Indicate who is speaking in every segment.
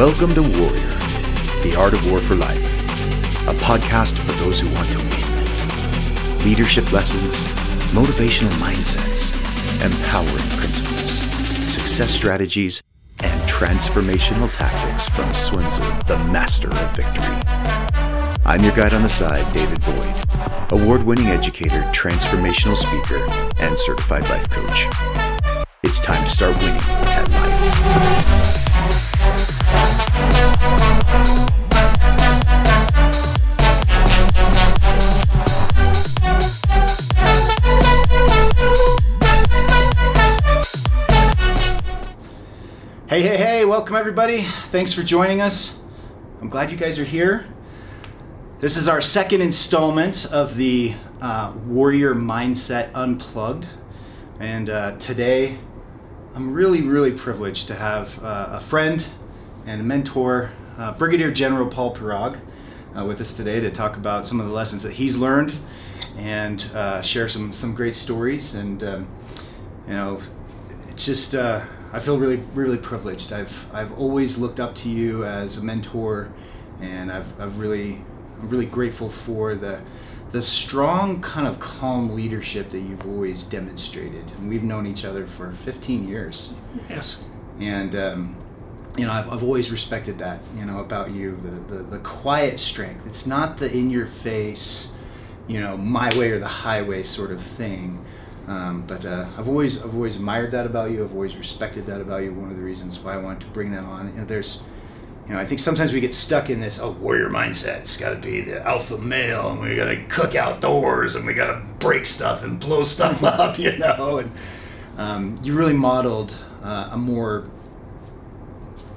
Speaker 1: Welcome to Warrior, the art of war for life, a podcast for those who want to win. Leadership lessons, motivational mindsets, empowering principles, success strategies, and transformational tactics from Sun the master of victory. I'm your guide on the side, David Boyd, award winning educator, transformational speaker, and certified life coach. It's time to start winning at life.
Speaker 2: Hey, hey, hey, welcome everybody. Thanks for joining us. I'm glad you guys are here. This is our second installment of the uh, Warrior Mindset Unplugged. And uh, today, I'm really, really privileged to have uh, a friend and mentor, uh, Brigadier General Paul Pirog, uh, with us today to talk about some of the lessons that he's learned and uh, share some, some great stories. And, um, you know, it's just uh, I feel really really privileged. I've I've always looked up to you as a mentor, and I've I've really I'm really grateful for the the strong kind of calm leadership that you've always demonstrated. And we've known each other for 15 years.
Speaker 3: Yes.
Speaker 2: And um, you know I've, I've always respected that you know about you the, the the quiet strength. It's not the in your face, you know my way or the highway sort of thing um, but uh, I've always I've always admired that about you. I've always respected that about you. One of the reasons why I wanted to bring that on. You know, there's, you know, I think sometimes we get stuck in this oh warrior mindset. It's got to be the alpha male, and we got to cook outdoors, and we got to break stuff and blow stuff up, you know. And um, you really modeled uh, a more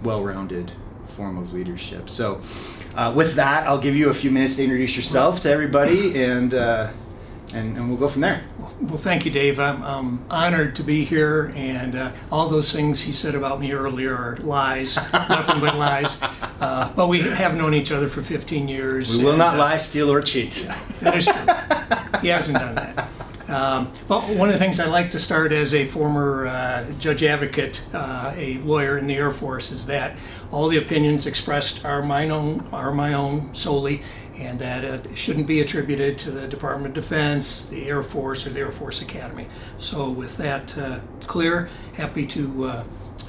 Speaker 2: well-rounded form of leadership. So, uh, with that, I'll give you a few minutes to introduce yourself to everybody and. Uh, and, and we'll go from there.
Speaker 3: Well, thank you, Dave. I'm, honored to be here, and uh, all those things he said about me earlier are lies, nothing but lies. Uh, but we have known each other for 15 years.
Speaker 2: We will
Speaker 3: and,
Speaker 2: not
Speaker 3: uh,
Speaker 2: lie, steal, or cheat.
Speaker 3: That is true. he hasn't done that. Um, but one of the things I like to start as a former uh, judge advocate, uh, a lawyer in the Air Force, is that all the opinions expressed are my own, are my own solely, and that it shouldn't be attributed to the Department of Defense, the Air Force, or the Air Force Academy. So, with that uh, clear, happy to uh,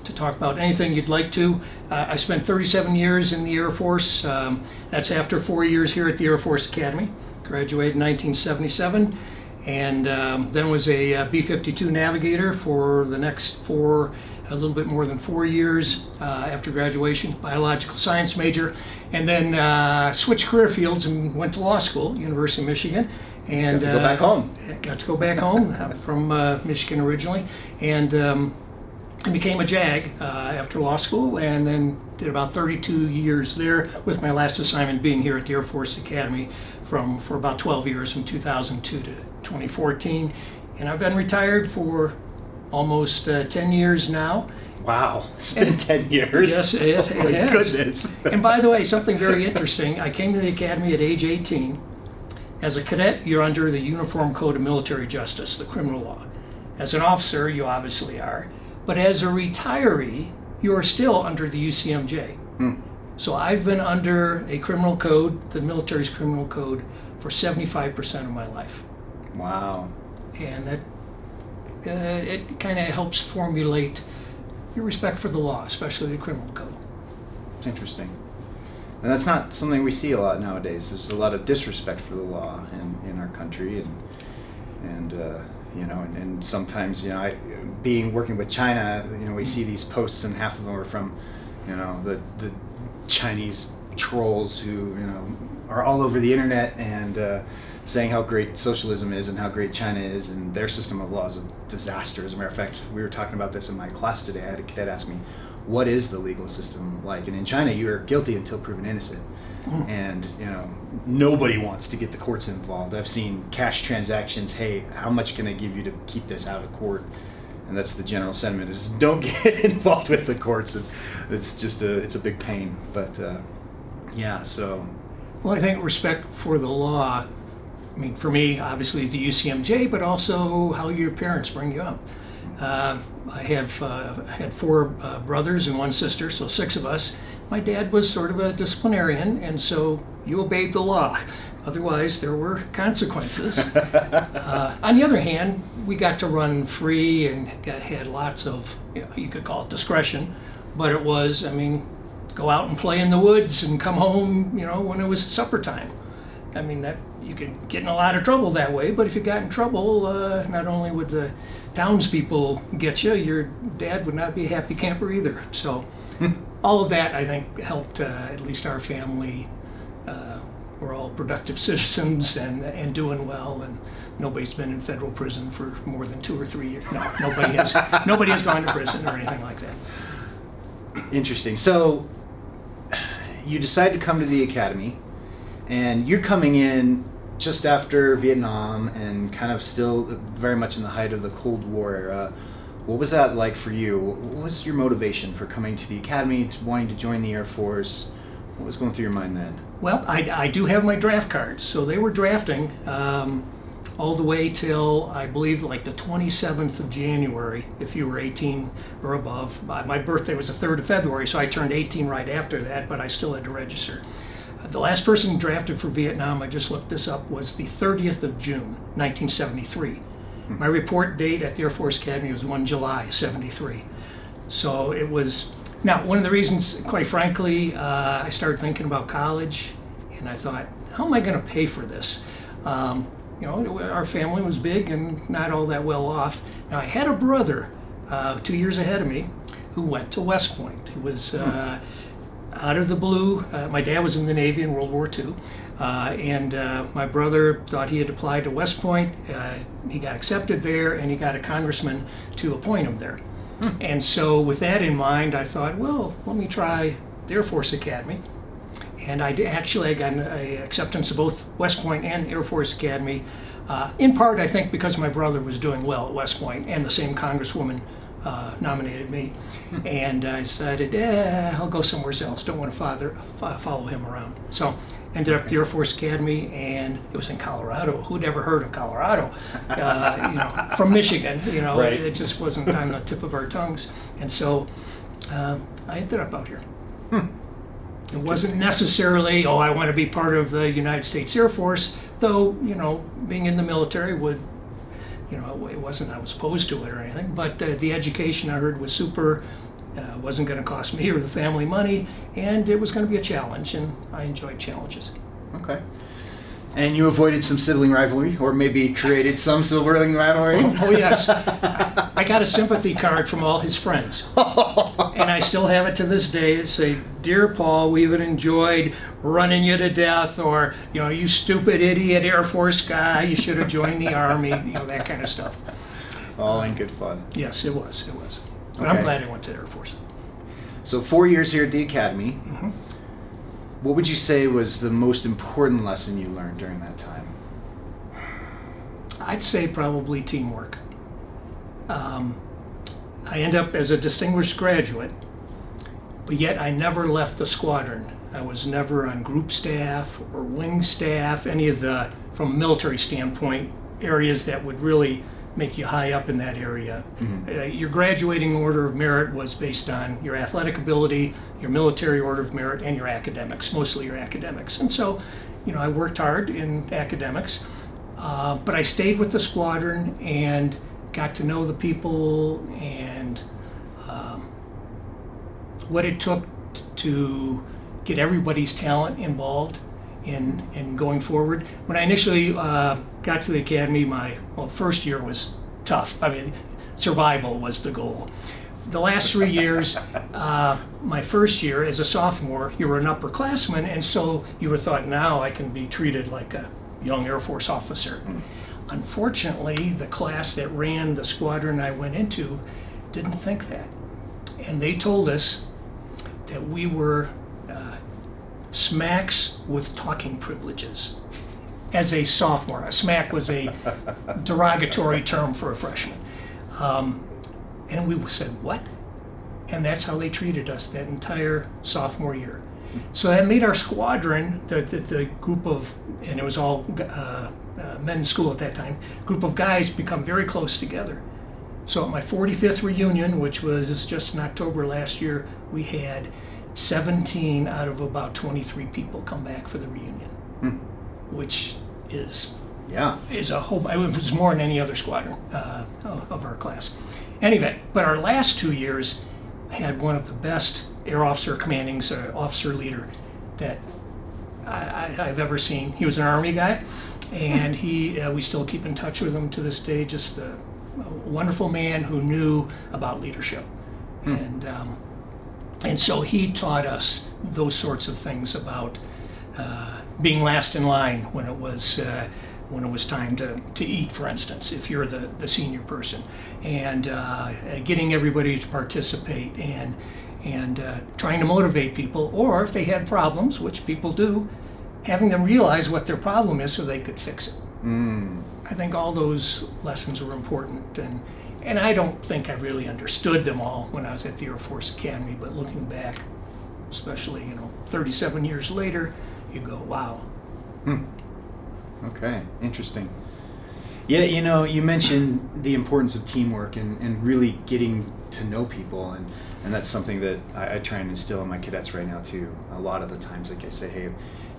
Speaker 3: to talk about anything you'd like to. Uh, I spent 37 years in the Air Force. Um, that's after four years here at the Air Force Academy. Graduated in 1977, and um, then was a uh, B-52 navigator for the next four a little bit more than four years uh, after graduation, biological science major, and then uh, switched career fields and went to law school, University of Michigan. And
Speaker 2: Got to go back
Speaker 3: uh,
Speaker 2: home.
Speaker 3: Got to go back home. From uh, Michigan originally, and um, became a JAG uh, after law school, and then did about 32 years there, with my last assignment being here at the Air Force Academy from for about 12 years, from 2002 to 2014. And I've been retired for almost uh, 10 years now.
Speaker 2: Wow, it's been 10 years.
Speaker 3: Yes, it, it
Speaker 2: oh my
Speaker 3: has.
Speaker 2: goodness.
Speaker 3: and by the way, something very interesting. I came to the academy at age 18. As a cadet, you're under the Uniform Code of Military Justice, the criminal law. As an officer, you obviously are. But as a retiree, you are still under the UCMJ.
Speaker 2: Hmm.
Speaker 3: So I've been under a criminal code, the military's criminal code, for 75% of my life.
Speaker 2: Wow.
Speaker 3: And that uh, it kind of helps formulate your respect for the law, especially the criminal code.
Speaker 2: It's interesting. And that's not something we see a lot nowadays. There's a lot of disrespect for the law in, in our country, and and uh, you know, and, and sometimes you know, I, being working with China, you know, we see these posts, and half of them are from, you know, the the Chinese trolls who you know are all over the internet and uh, saying how great socialism is and how great China is, and their system of law is a disaster. As a matter of fact, we were talking about this in my class today. I had a cadet ask me, "What is the legal system like?" And in China, you are guilty until proven innocent. And you know nobody wants to get the courts involved. I've seen cash transactions. Hey, how much can I give you to keep this out of court? And that's the general sentiment: is don't get involved with the courts. It's just a it's a big pain. But uh, yeah, so
Speaker 3: Well, I think respect for the law. I mean, for me, obviously the UCMJ, but also how your parents bring you up. Uh, I have uh, had four uh, brothers and one sister, so six of us. my dad was sort of a disciplinarian, and so you obeyed the law. Otherwise, there were consequences. uh, on the other hand, we got to run free and got, had lots of, you, know, you could call it discretion, but it was, I mean, go out and play in the woods and come home, you know, when it was supper time. I mean, that you could get in a lot of trouble that way, but if you got in trouble, uh, not only would the townspeople get you, your dad would not be a happy camper either. So, all of that, I think, helped uh, at least our family. Uh, we're all productive citizens and, and doing well, and nobody's been in federal prison for more than two or three years. No, nobody has. nobody has gone to prison or anything like that.
Speaker 2: Interesting. So, you decide to come to the academy, and you're coming in just after Vietnam and kind of still very much in the height of the Cold War era. What was that like for you? What was your motivation for coming to the academy, to wanting to join the Air Force? What was going through your mind then?
Speaker 3: Well, I, I do have my draft cards. So they were drafting um, all the way till I believe like the 27th of January, if you were 18 or above. My, my birthday was the 3rd of February, so I turned 18 right after that, but I still had to register. The last person drafted for Vietnam, I just looked this up, was the 30th of June, 1973. My report date at the Air Force Academy was 1 July, 73. So it was, now, one of the reasons, quite frankly, uh, I started thinking about college and I thought, how am I going to pay for this? Um, you know, our family was big and not all that well off. Now, I had a brother uh, two years ahead of me who went to West Point. He was uh, out of the blue. Uh, my dad was in the Navy in World War II, uh, and uh, my brother thought he had applied to West Point. Uh, he got accepted there, and he got a congressman to appoint him there. And so, with that in mind, I thought, well, let me try the Air Force Academy. And I did, actually I got an acceptance of both West Point and Air Force Academy. Uh, in part, I think because my brother was doing well at West Point, and the same congresswoman uh, nominated me, and I decided, eh, I'll go somewhere else. Don't want to father, fo- follow him around. So ended up at the Air Force Academy, and it was in Colorado. Who'd ever heard of Colorado? Uh, you know, from Michigan, you know,
Speaker 2: Right.
Speaker 3: it just wasn't on the tip of our tongues. And so uh, I ended up out here. It wasn't necessarily, oh, I want to be part of the United States Air Force, though, you know, being in the military would, you know, it wasn't I was opposed to it or anything, but uh, the education I heard was super, uh, wasn't going to cost me or the family money, and it was going to be a challenge, and I enjoyed challenges.
Speaker 2: Okay. And you avoided some sibling rivalry, or maybe created some sibling rivalry?
Speaker 3: Oh, yes. I got a sympathy card from all his friends. and I still have it to this day. It say, "Dear Paul, we even enjoyed running you to death," or you know, "You stupid idiot Air Force guy, you should have joined the Army," you know, that kind of stuff.
Speaker 2: All in good fun.
Speaker 3: Yes, it was. It was. But I'm glad I went to the Air Force.
Speaker 2: So, four years here at the academy.
Speaker 3: Mm-hmm.
Speaker 2: What would you say was the most important lesson you learned during that time?
Speaker 3: I'd say probably teamwork. Um, I end up as a distinguished graduate, but yet I never left the squadron. I was never on group staff or wing staff, any of the, from a military standpoint, areas that would really make you high up in that area. Uh, your graduating order of merit was based on your athletic ability, your military order of merit, and your academics, mostly your academics. And so, you know, I worked hard in academics, uh, but I stayed with the squadron and got to know the people and um, what it took t- to get everybody's talent involved in, in going forward. When I initially uh, got to the academy, my well, first year was tough. I mean, survival was the goal. The last three years, uh, my first year as a sophomore, you were an upperclassman, and so you were thought, now I can be treated like a young Air Force officer. Unfortunately, the class that ran the squadron I went into didn't think that. And they told us that we were uh, smacks with talking privileges. As a sophomore, a smack was a derogatory term for a freshman. Um, and we said, What? And that's how they treated us that entire sophomore year. So that made our squadron, the, the, the group of, and it was all uh, uh, men's school at that time, group of guys become very close together. So at my 45th reunion, which was just in October last year, we had 17 out of about 23 people come back for the reunion,
Speaker 2: Hmm.
Speaker 3: which is
Speaker 2: Yeah.
Speaker 3: is a whole. It was more than any other squadron uh, of our class. Anyway, but our last two years had one of the best air officer commanding uh, officer leader that I, I, I've ever seen. He was an army guy, and he uh, we still keep in touch with him to this day. Just a, a wonderful man who knew about leadership, and um, and so he taught us those sorts of things about uh, being last in line when it was uh, when it was time to, to eat, for instance, if you're the, the senior person, and uh, getting everybody to participate and and uh, trying to motivate people, or if they had problems, which people do, having them realize what their problem is so they could fix it.
Speaker 2: Mm.
Speaker 3: I think all those lessons were important, and and I don't think I really understood them all when I was at the Air Force Academy. But looking back, especially you know 37 years later, you go, wow.
Speaker 2: Hmm. Okay, interesting. Yeah, you know, you mentioned the importance of teamwork and, and really getting to know people, and, and that's something that I, I try and instill in my cadets right now too. A lot of the times, like I say, hey,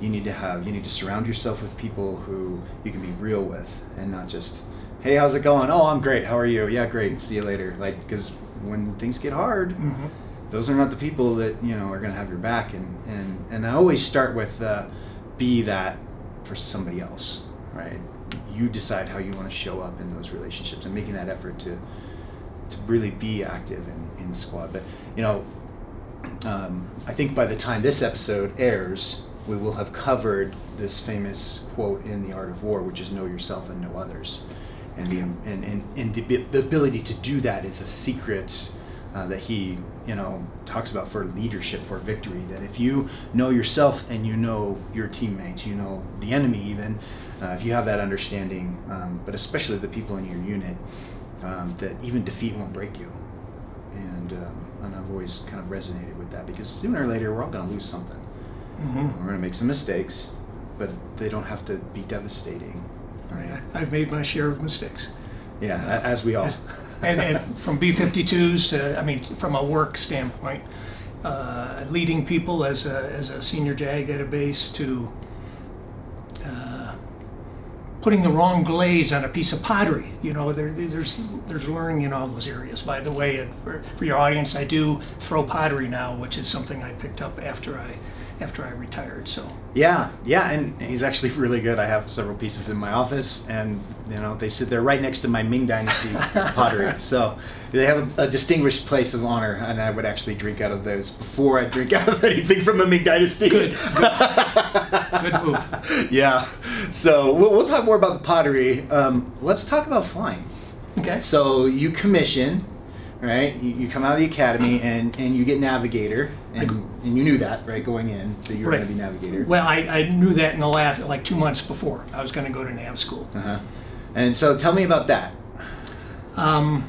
Speaker 2: you need to have, you need to surround yourself with people who you can be real with, and not just, hey, how's it going? Oh, I'm great. How are you? Yeah, great. See you later. Like, because when things get hard,
Speaker 3: Mhm.
Speaker 2: Those are not the people that you know are going to have your back. And and and i always start with uh, be that for somebody else right? You decide how you want to show up in those relationships and making that effort to to really be active in, in the squad. But you know um, i think by the time this episode airs we will have covered this famous quote in the art of war which is know yourself and know others. And the, and, and, and the, the ability to do that is a secret uh, that he you know talks about for leadership for victory that if you know yourself and you know your teammates you know the enemy even uh, if you have that understanding um, but especially the people in your unit um, that even defeat won't break you and um, and I've always kind of resonated with that because sooner or later we're all going to lose something
Speaker 3: Mhm.
Speaker 2: we're going to make some mistakes but they don't have to be devastating
Speaker 3: Right. I, I've made my share of mistakes.
Speaker 2: yeah a- as we all
Speaker 3: and, and from B-52s to, I mean, from a work standpoint, uh, leading people as a, as a senior JAG at a base to uh, putting the wrong glaze on a piece of pottery. You know, there, there's there's learning in all those areas. By the way, for, for your audience, I do throw pottery now, which is something I picked up after I after I retired. So
Speaker 2: Yeah, yeah, and he's actually really good. I have several pieces in my office, and you know they sit there right next to my Ming Dynasty pottery. So they have a, a distinguished place of honor, and I would actually drink out of those before I drink out of anything from the Ming Dynasty.
Speaker 3: Good, good move.
Speaker 2: yeah. So we'll, we'll talk more about the pottery. Um, let's talk about flying.
Speaker 3: Okay.
Speaker 2: So you commission, right? You, you come out of the academy and, and you get navigator, and, and you knew that, right, going in, so you were
Speaker 3: Right.
Speaker 2: going to be navigator.
Speaker 3: Well, I, I knew that in the last like two months before I was going to go to nav school.
Speaker 2: Uh-huh. And so tell me about that.
Speaker 3: Um,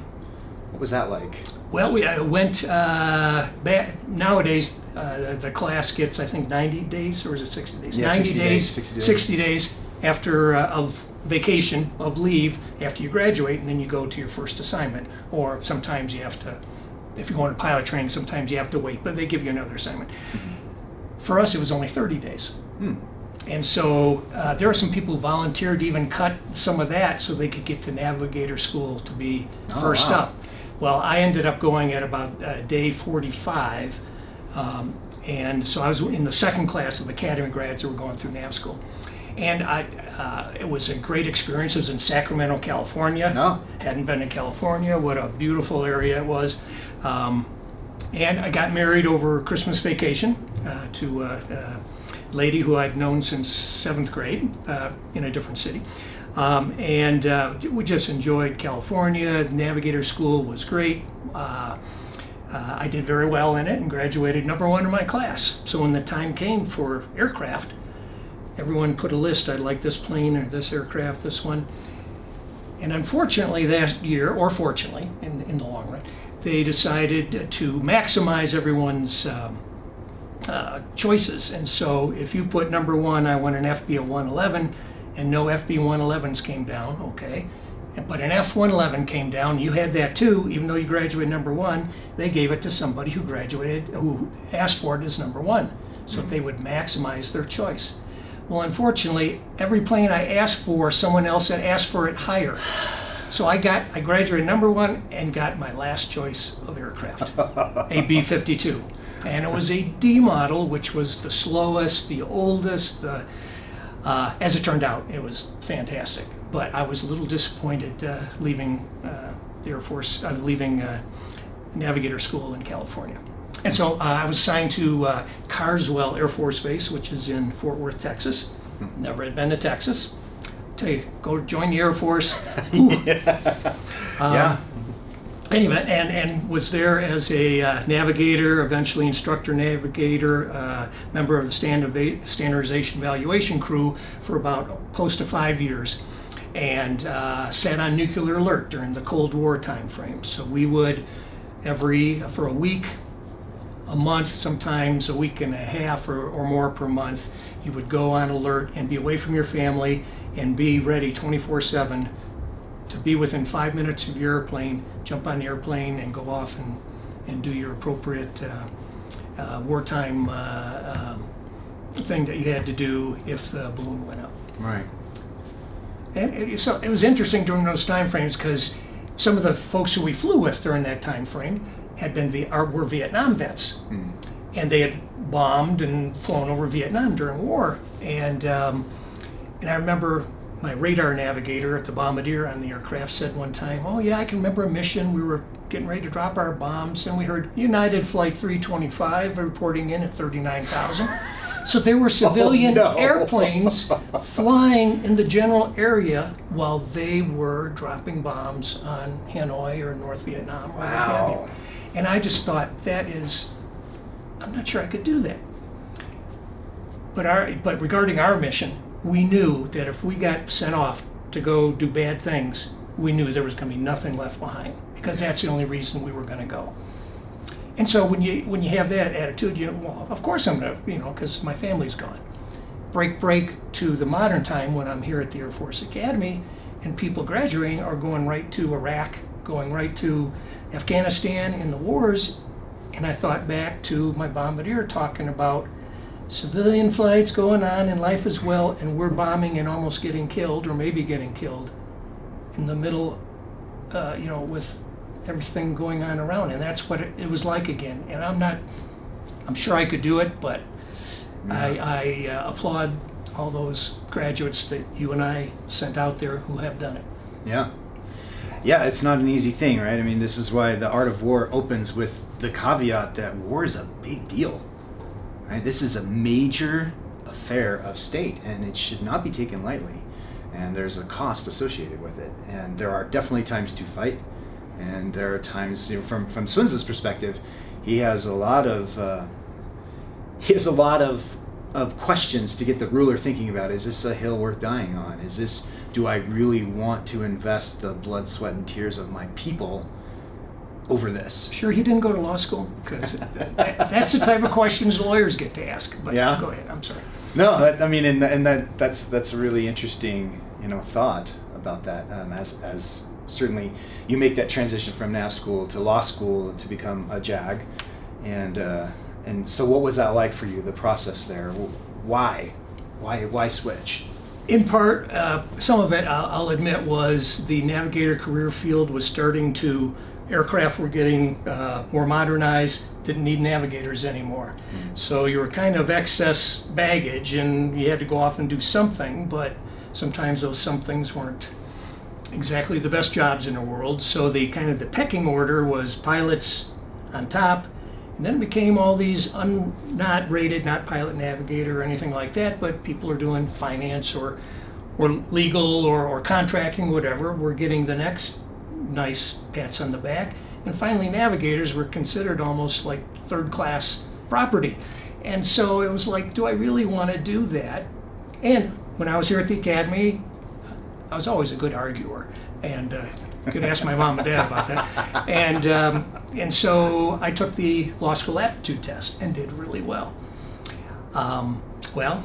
Speaker 2: What was that like?
Speaker 3: Well, we I went uh, back. Nowadays, uh, the class gets I think 90 days, or is it 60 days?
Speaker 2: Yeah,
Speaker 3: 90
Speaker 2: 60
Speaker 3: days,
Speaker 2: days, 60 days.
Speaker 3: 60 days after uh, of vacation of leave after you graduate, and then you go to your first assignment. Or sometimes you have to, if you're going to pilot training, sometimes you have to wait, but they give you another assignment. For us, it was only 30 days.
Speaker 2: Hmm.
Speaker 3: And so uh, there are some people who volunteered to even cut some of that so they could get to navigator school to be
Speaker 2: Oh,
Speaker 3: first
Speaker 2: wow.
Speaker 3: up. Well, I ended up going at about uh, day 45. Um, and so I was in the second class of academy grads that were going through nav school. And I, uh, it was a great experience. It was in Sacramento, California.
Speaker 2: Oh.
Speaker 3: Hadn't been in California. What a beautiful area it was. Um, and I got married over Christmas vacation uh, to a, a lady who I'd known since seventh grade uh, in a different city. Um, and uh, we just enjoyed California. Navigator school was great. Uh, uh, I did very well in it and graduated number one in my class. So when the time came for aircraft, everyone put a list. I'd like this plane or this aircraft, this one. And unfortunately, that year, or fortunately, in, in the long run, they decided to maximize everyone's um, uh, choices. And so if you put number one, I want an FB 111, and no FB 111s came down, okay. But an F-111 came down. You had that too, even though you graduated number one. They gave it to somebody who graduated, who asked for it as number one, so that they would maximize their choice. Well, unfortunately, every plane I asked for, someone else had asked for it higher. So I got, I graduated number one and got my last choice of aircraft, a B-52. And it was a D model, which was the slowest, the oldest, the, uh, as it turned out, it was fantastic. But I was a little disappointed uh, leaving uh, the Air Force, uh, leaving uh, Navigator School in California. And so uh, I was assigned to uh, Carswell Air Force Base, which is in Fort Worth, Texas. Never had been to Texas. Tell you, go join the Air Force. Ooh.
Speaker 2: yeah.
Speaker 3: Anyway, and, and was there as a uh, navigator, eventually instructor navigator, uh, member of the standard standardization evaluation crew for about close to five years, and uh, sat on nuclear alert during the Cold War time frame. So we would every for a week, a month, sometimes a week and a half or, or more per month, you would go on alert and be away from your family and be ready 24 7 to be within five minutes of your airplane, jump on the airplane and go off and, and do your appropriate uh, uh, wartime uh, um, thing that you had to do if the balloon went up.
Speaker 2: Right.
Speaker 3: And it, so it was interesting during those time frames because some of the folks who we flew with during that time frame had been were Vietnam vets, and they had bombed and flown over Vietnam during war. And um, and I remember my radar navigator at the bombardier on the aircraft said one time, "Oh yeah, I can remember a mission. We were getting ready to drop our bombs, and we heard United Flight 325 reporting in at 39,000." So there were civilian
Speaker 2: no.
Speaker 3: airplanes flying in the general area while they were dropping bombs on Hanoi or North Vietnam or what have you.
Speaker 2: Wow.
Speaker 3: And I just thought that is, I'm not sure I could do that. But our, but regarding our mission, we knew that if we got sent off to go do bad things, we knew there was going to be nothing left behind because that's the only reason we were going to go. And so when you when you have that attitude, you well, of course I'm to, you know, because my family's gone. Break break to the modern time when I'm here at the Air Force Academy, and people graduating are going right to Iraq, going right to Afghanistan in the wars, and I thought back to my bombardier talking about civilian flights going on in life as well, and we're bombing and almost getting killed, or maybe getting killed, in the middle, uh, you know, with everything going on around, and that's what it, it was like again. And I'm not, I'm sure I could do it, but I, I uh, applaud all those graduates that you and I sent out there who have done it.
Speaker 2: Yeah. Yeah, it's not an easy thing, right? I mean, this is why the art of war opens with the caveat that war is a big deal. Right? This is a major affair of state and it should not be taken lightly. And there's a cost associated with it. And there are definitely times to fight. And there are times, you know, from from Sun Tzu's perspective, he has a lot of uh, he has a lot of of questions to get the ruler thinking about is this a hill worth dying on is this do i really want to invest the blood sweat and tears of my people over this
Speaker 3: Sure, he didn't go to law school because that, that's the type of questions lawyers get to ask. But
Speaker 2: Yeah?
Speaker 3: go ahead. I'm sorry.
Speaker 2: no that, i mean and, and that that's that's a really interesting you know thought about that um, as as certainly you make that transition from nav school to law school to become a jag. And uh, and so what was that like for you the process there? Why? Why why switch?
Speaker 3: In part, uh, some of it, I'll, I'll admit, was the navigator career field was starting to, aircraft were getting uh, more modernized, didn't need navigators anymore. So you were kind of excess baggage and you had to go off and do something, but sometimes those somethings weren't exactly the best jobs in the world. So the kind of the pecking order was pilots on top, and then became all these un, not rated, not pilot navigator or anything like that, but people are doing finance or or legal or, or contracting, whatever. We're getting the next nice pats on the back. And finally, navigators were considered almost like third class property. And so it was like, do I really want to do that? And when I was here at the academy, I was always a good arguer, and uh, could ask my mom and dad about that. And um, and so I took the law school aptitude test and did really well. Um, well,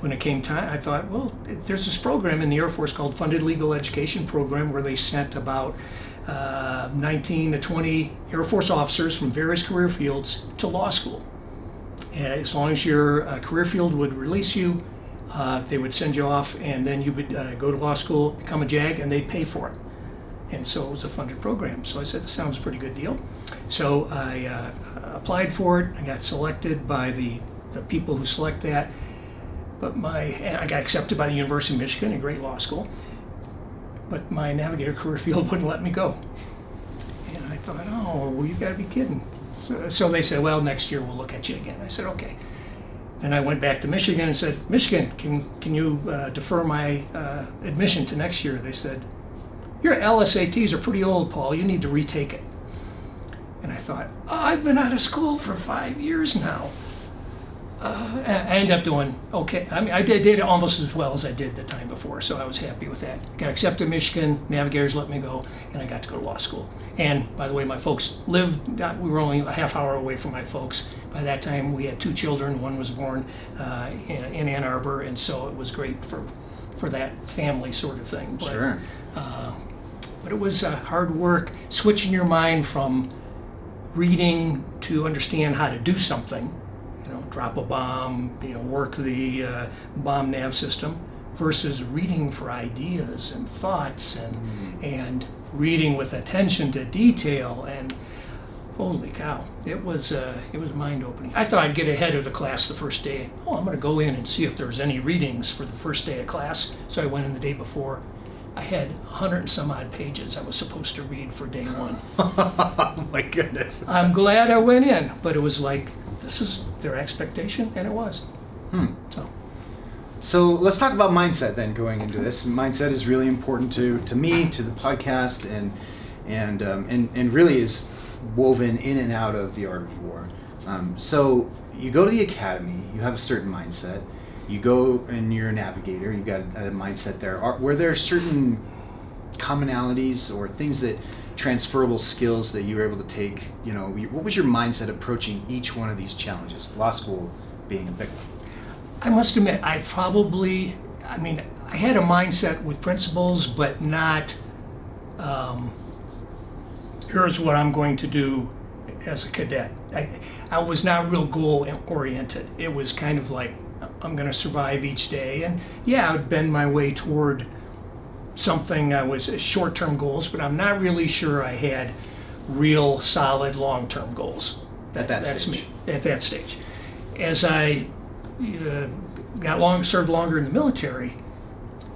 Speaker 3: when it came time, I thought, well, there's this program in the Air Force called Funded Legal Education Program where they sent about uh, 19 to 20 Air Force officers from various career fields to law school. And as long as your uh, career field would release you, uh, they would send you off, and then you would uh, go to law school, become a JAG, and they'd pay for it. And so it was a funded program. So I said, this sounds a pretty good deal. So I uh, applied for it. I got selected by the, the people who select that. But my, I got accepted by the University of Michigan, a great law school. But my navigator career field wouldn't let me go. And I thought, oh, well, you've got to be kidding. So, so they said, well, next year we'll look at you again. I said, okay. Then I went back to Michigan and said, Michigan, can, can you uh, defer my uh, admission to next year? They said, your LSATs are pretty old, Paul. You need to retake it. And I thought, oh, I've been out of school for five years now. Uh, I ended up doing okay. I mean, I did, did almost as well as I did the time before, so I was happy with that. Got accepted to Michigan, navigators let me go, and I got to go to law school. And by the way, my folks lived, we were only a half hour away from my folks. By that time, we had two children. One was born uh, in, in, Ann Arbor, and so it was great for, for that family sort of thing.
Speaker 2: But, sure.
Speaker 3: Uh, but it was uh, hard work switching your mind from reading to understand how to do something drop a bomb, you know, work the uh, bomb nav system, versus reading for ideas and thoughts and mm. and reading with attention to detail and holy cow it was uh, it was mind opening i thought i'd get ahead of the class the first day. Oh i'm going to go in and see if there's any readings for the first day of class. So i went in the day before. I had 100 and some odd pages i was supposed to read for day one.
Speaker 2: Oh my goodness.
Speaker 3: I'm glad i went in but it was like this is their expectation, and it was.
Speaker 2: Hmm. So. So let's talk about mindset then. Going into this, and mindset is really important to to me, to the podcast, and and um, and and really is woven in and out of the art of war. Um, so you go to the academy, you have a certain mindset. You go and you're a navigator. You've got a mindset there. Are, were there certain commonalities or things that transferable skills that you were able to take? You know, what was your mindset approaching each one of these challenges? Law school being a big one.
Speaker 3: I must admit, I probably, I mean, I had a mindset with principles, but not. Um, here's what I'm going to do as a cadet. I, I was not real goal oriented. It was kind of like I'm going to survive each day, and yeah, I would bend my way toward something I was short term goals, but I'm not really sure I had real solid long term goals.
Speaker 2: At that
Speaker 3: that's
Speaker 2: stage.
Speaker 3: me at that stage. As I uh, got long served longer in the military,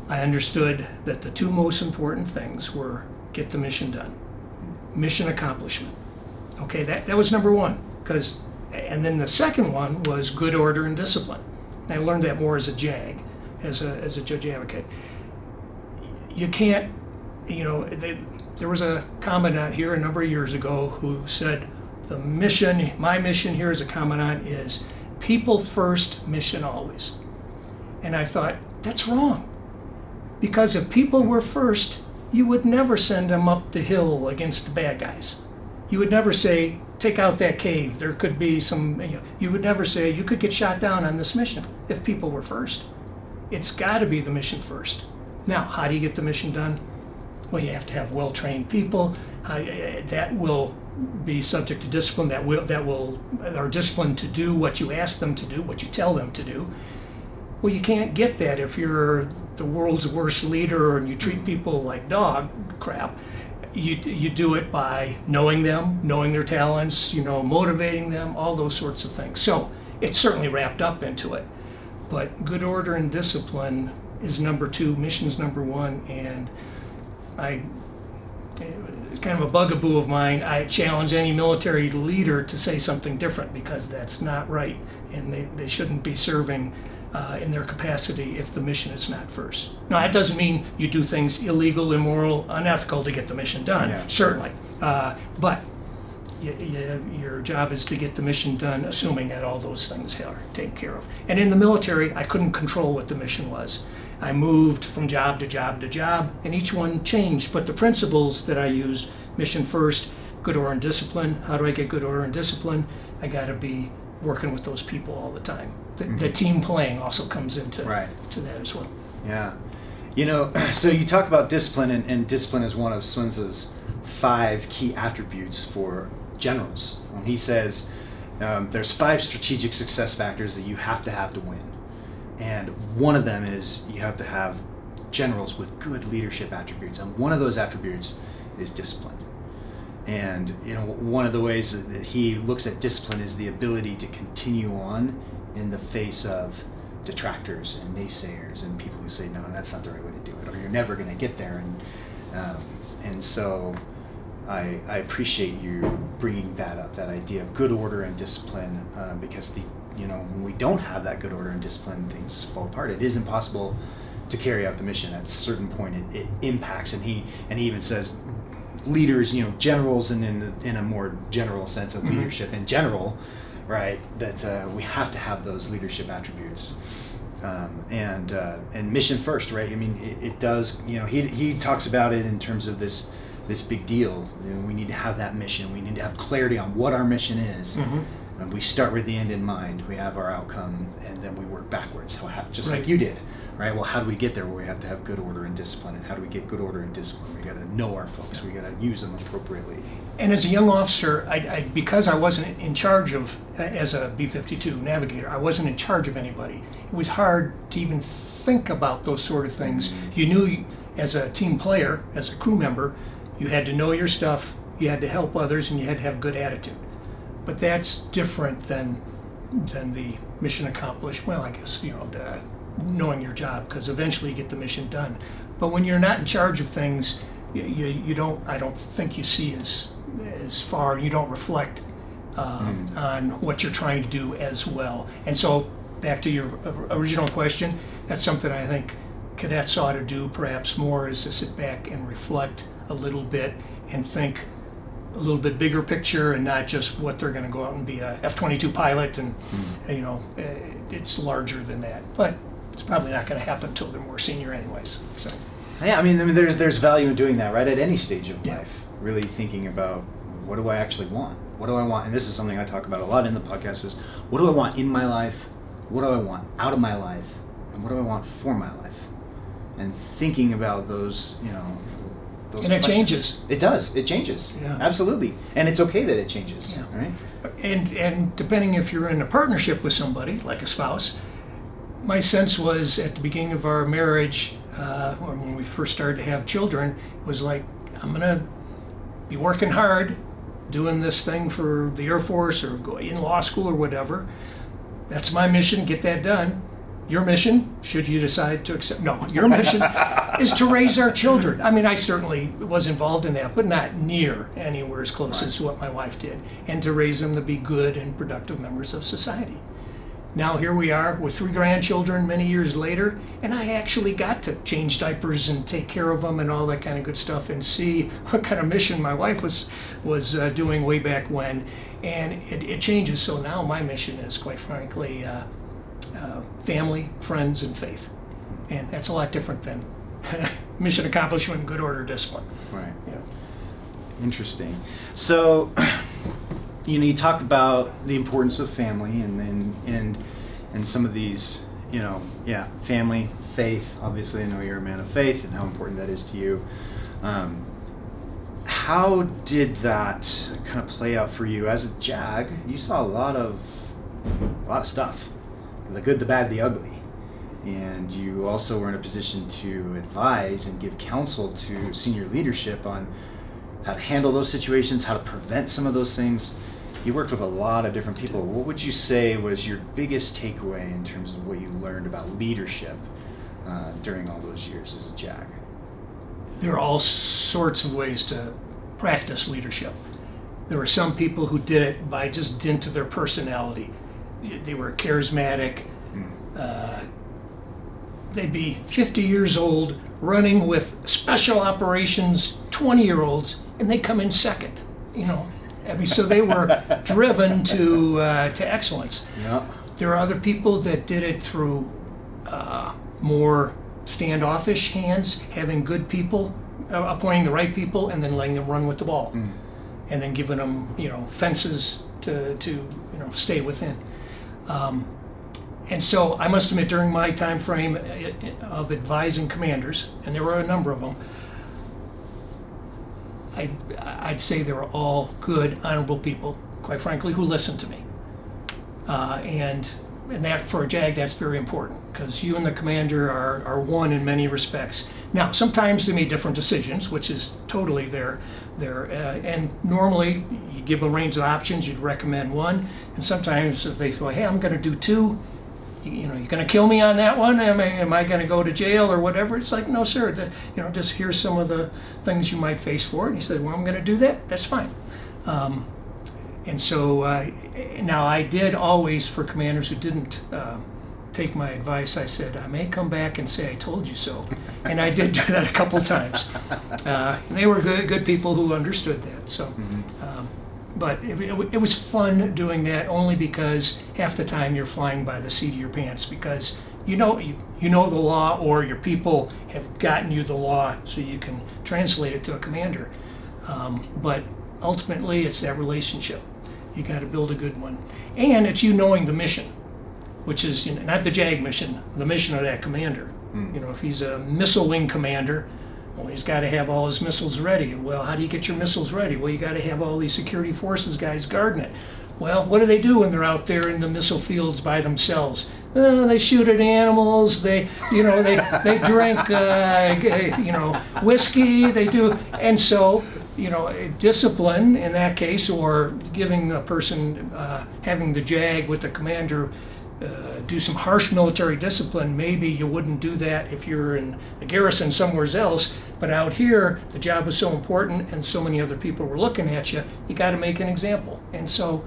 Speaker 3: I understood that the two most important things were get the mission done, mission accomplishment. Okay, that, that was number one. Because, and then the second one was good order and discipline. I learned that more as a JAG, as a as a judge advocate you can't, you know, they, there was a commandant here a number of years ago who said, the mission, my mission here as a commandant is people first, mission always. And I thought, that's wrong. Because if people were first, you would never send them up the hill against the bad guys. You would never say, take out that cave. There could be some, you, know, you would never say, you could get shot down on this mission if people were first. It's got to be the mission first. Now, how do you get the mission done? Well, you have to have well-trained people. Uh, that will be subject to discipline. That will that will are disciplined to do what you ask them to do, what you tell them to do. Well, you can't get that if you're the world's worst leader and you treat people like dog crap. You, you do it by knowing them, knowing their talents, you know, motivating them, all those sorts of things. So it's certainly wrapped up into it. But good order and discipline is number two, mission's number one, and I it's kind of a bugaboo of mine. I challenge any military leader to say something different because that's not right, and they, they shouldn't be serving uh, in their capacity if the mission is not first. Now, that doesn't mean you do things illegal, immoral, unethical to get the mission done, yeah. certainly. Uh, but you, you, your job is to get the mission done, assuming that all those things are taken care of. And in the military, I couldn't control what the mission was. I moved from job to job to job, and each one changed. But the principles that I used mission first, good order and discipline. How do I get good order and discipline? I got to be working with those people all the time. The, the team playing also comes into
Speaker 2: Right.
Speaker 3: to that as well.
Speaker 2: Yeah. You know, so you talk about discipline, and, and discipline is one of Tzu's five key attributes for generals. When he says um, there's five strategic success factors that you have to have to win, and one of them is you have to have generals with good leadership attributes, and one of those attributes is discipline. And you know, one of the ways that he looks at discipline is the ability to continue on in the face of detractors and naysayers and people who say no, that's not the right way to do it, or you're never going to get there. And um, and so, I I appreciate you bringing that up, that idea of good order and discipline, uh, because the you know when we don't have that good order and discipline, things fall apart. It is impossible to carry out the mission. At a certain point, it, it impacts, and he and he even says leaders, you know, generals, and in the, in a more general sense of
Speaker 3: Mhm.
Speaker 2: leadership in general, right? That uh, we have to have those leadership attributes, um, and uh, and mission first, right? I mean, it, it does. You know, he he talks about it in terms of this this big deal. You know, we need to have that mission. We need to have clarity on what our mission is.
Speaker 3: Mhm.
Speaker 2: And we start with the end in mind. We have our outcome, and then we work backwards. Just like you did, right? Well, how do we get there? Well, we have to have good order and discipline. And how do we get good order and discipline? We got to know our folks. We got to use them appropriately.
Speaker 3: And as a young officer, I, I, because I wasn't in charge of, as a B 52 navigator, I wasn't in charge of anybody. It was hard to even think about those sort of things. Mm-hmm. You knew, as a team player, as a crew member, you had to know your stuff, you had to help others, and you had to have good attitude. But that's different than, than the mission accomplished. Well, I guess, you know, the, knowing your job, because eventually you get the mission done. But when you're not in charge of things, you, you, you don't, I don't think you see as, as far, you don't reflect um, on what you're trying to do as well. And so, back to your uh, original question, that's something I think cadets ought to do perhaps more is to sit back and reflect a little bit and think a little bit bigger picture and not just what they're going to go out and be a F-22 pilot and you know uh, it's larger than that. But it's probably not going to happen until they're more senior anyways. So
Speaker 2: Yeah, I mean, I mean, there's there's value in doing that, right? At any stage of
Speaker 3: Yeah.
Speaker 2: life, really thinking about what do I actually want? What do I want? And this is something I talk about a lot in the podcast: is what do I want in my life? What do I want out of my life? And what do I want for my life? And thinking about those, you know, those.
Speaker 3: And it
Speaker 2: questions.
Speaker 3: changes.
Speaker 2: It does. It changes.
Speaker 3: Yeah.
Speaker 2: Absolutely. And it's okay that it changes.
Speaker 3: Yeah.
Speaker 2: Right.
Speaker 3: and and depending if you're in a partnership with somebody like a spouse my sense was at the beginning of our marriage uh, or when we first started to have children was like i'm gonna be working hard doing this thing for the air force or go in law school or whatever that's my mission get that done your mission? Should you decide to accept no your mission is to raise our children. I mean i certainly was involved in that but not near anywhere as close as what my wife did and to raise them to be good and productive members of society. Now here we are with three grandchildren many years later and i actually got to change diapers and take care of them and all that kind of good stuff and see what kind of mission my wife was was uh, doing way back when. And it, it changes. So now my mission is quite frankly uh, uh, family friends and faith and that's a lot different than mission accomplishment good order discipline
Speaker 2: Right.
Speaker 3: know.
Speaker 2: Interesting. So, you know, you talk about the importance of family and and and, and some of these, you know, yeah, family, faith. Obviously, I know you're a man of faith and how important that is to you. Um, how did that kind of play out for you as a JAG? You saw a lot of a lot of stuff, the good, the bad, the ugly, and you also were in a position to advise and give counsel to senior leadership on how to handle those situations, how to prevent some of those things. You worked with a lot of different people. What would you say was your biggest takeaway in terms of what you learned about leadership uh, during all those years as a JAG?
Speaker 3: there are all sorts of ways to practice leadership. There were some people who did it by just dint of their personality. They were charismatic. Uh, they'd be 50 years old, running with special operations 20 year olds, and they come in second. You know, I mean, so they were driven to uh, to excellence.
Speaker 2: Yeah.
Speaker 3: There are other people that did it through uh, more standoffish hands, having good people, uh, appointing the right people, and then letting them run with the ball, and then giving them you know fences to to you know stay within. Um, and so I must admit, during my time frame uh, of advising commanders, and there were a number of them, I, I'd say they were all good, honorable people, quite frankly, who listened to me. Uh, and and that for a JAG, that's very important because you and the commander are, are one in many respects. Now, sometimes they make different decisions, which is totally their their uh, and normally you give a range of options. You'd recommend one, and sometimes if they go, hey, I'm going to do two, you, you know, you're going to kill me on that one. Am I, am I going to go to jail or whatever? It's like, no, sir. The, you know, just here's some of the things you might face for it. And he said, well, I'm going to do that. That's fine. Um, and so uh, now I did always, for commanders who didn't uh, take my advice, I said, I may come back and say I told you so. and I did do that a couple times. Uh, they were good, good people who understood that. So, um, but it, it, it was fun doing that only because half the time you're flying by the seat of your pants because you know you, you know the law or your people have gotten you the law so you can translate it to a commander. Um, but ultimately, it's that relationship. You got to build a good one, and it's you knowing the mission, which is you know, not the JAG mission, the mission of that commander. You know, if he's a missile wing commander, well, he's got to have all his missiles ready. Well, how do you get your missiles ready? Well, you got to have all these security forces guys guarding it. Well, what do they do when they're out there in the missile fields by themselves? Uh, they shoot at animals. They, you know, they they drink, uh, you know, whiskey. They do, and so you know, discipline in that case, or giving a person uh, having the JAG with the commander uh, do some harsh military discipline. Maybe you wouldn't do that if you're in a garrison somewhere else, but out here, the job is so important and so many other people were looking at you, you got to make an example. And so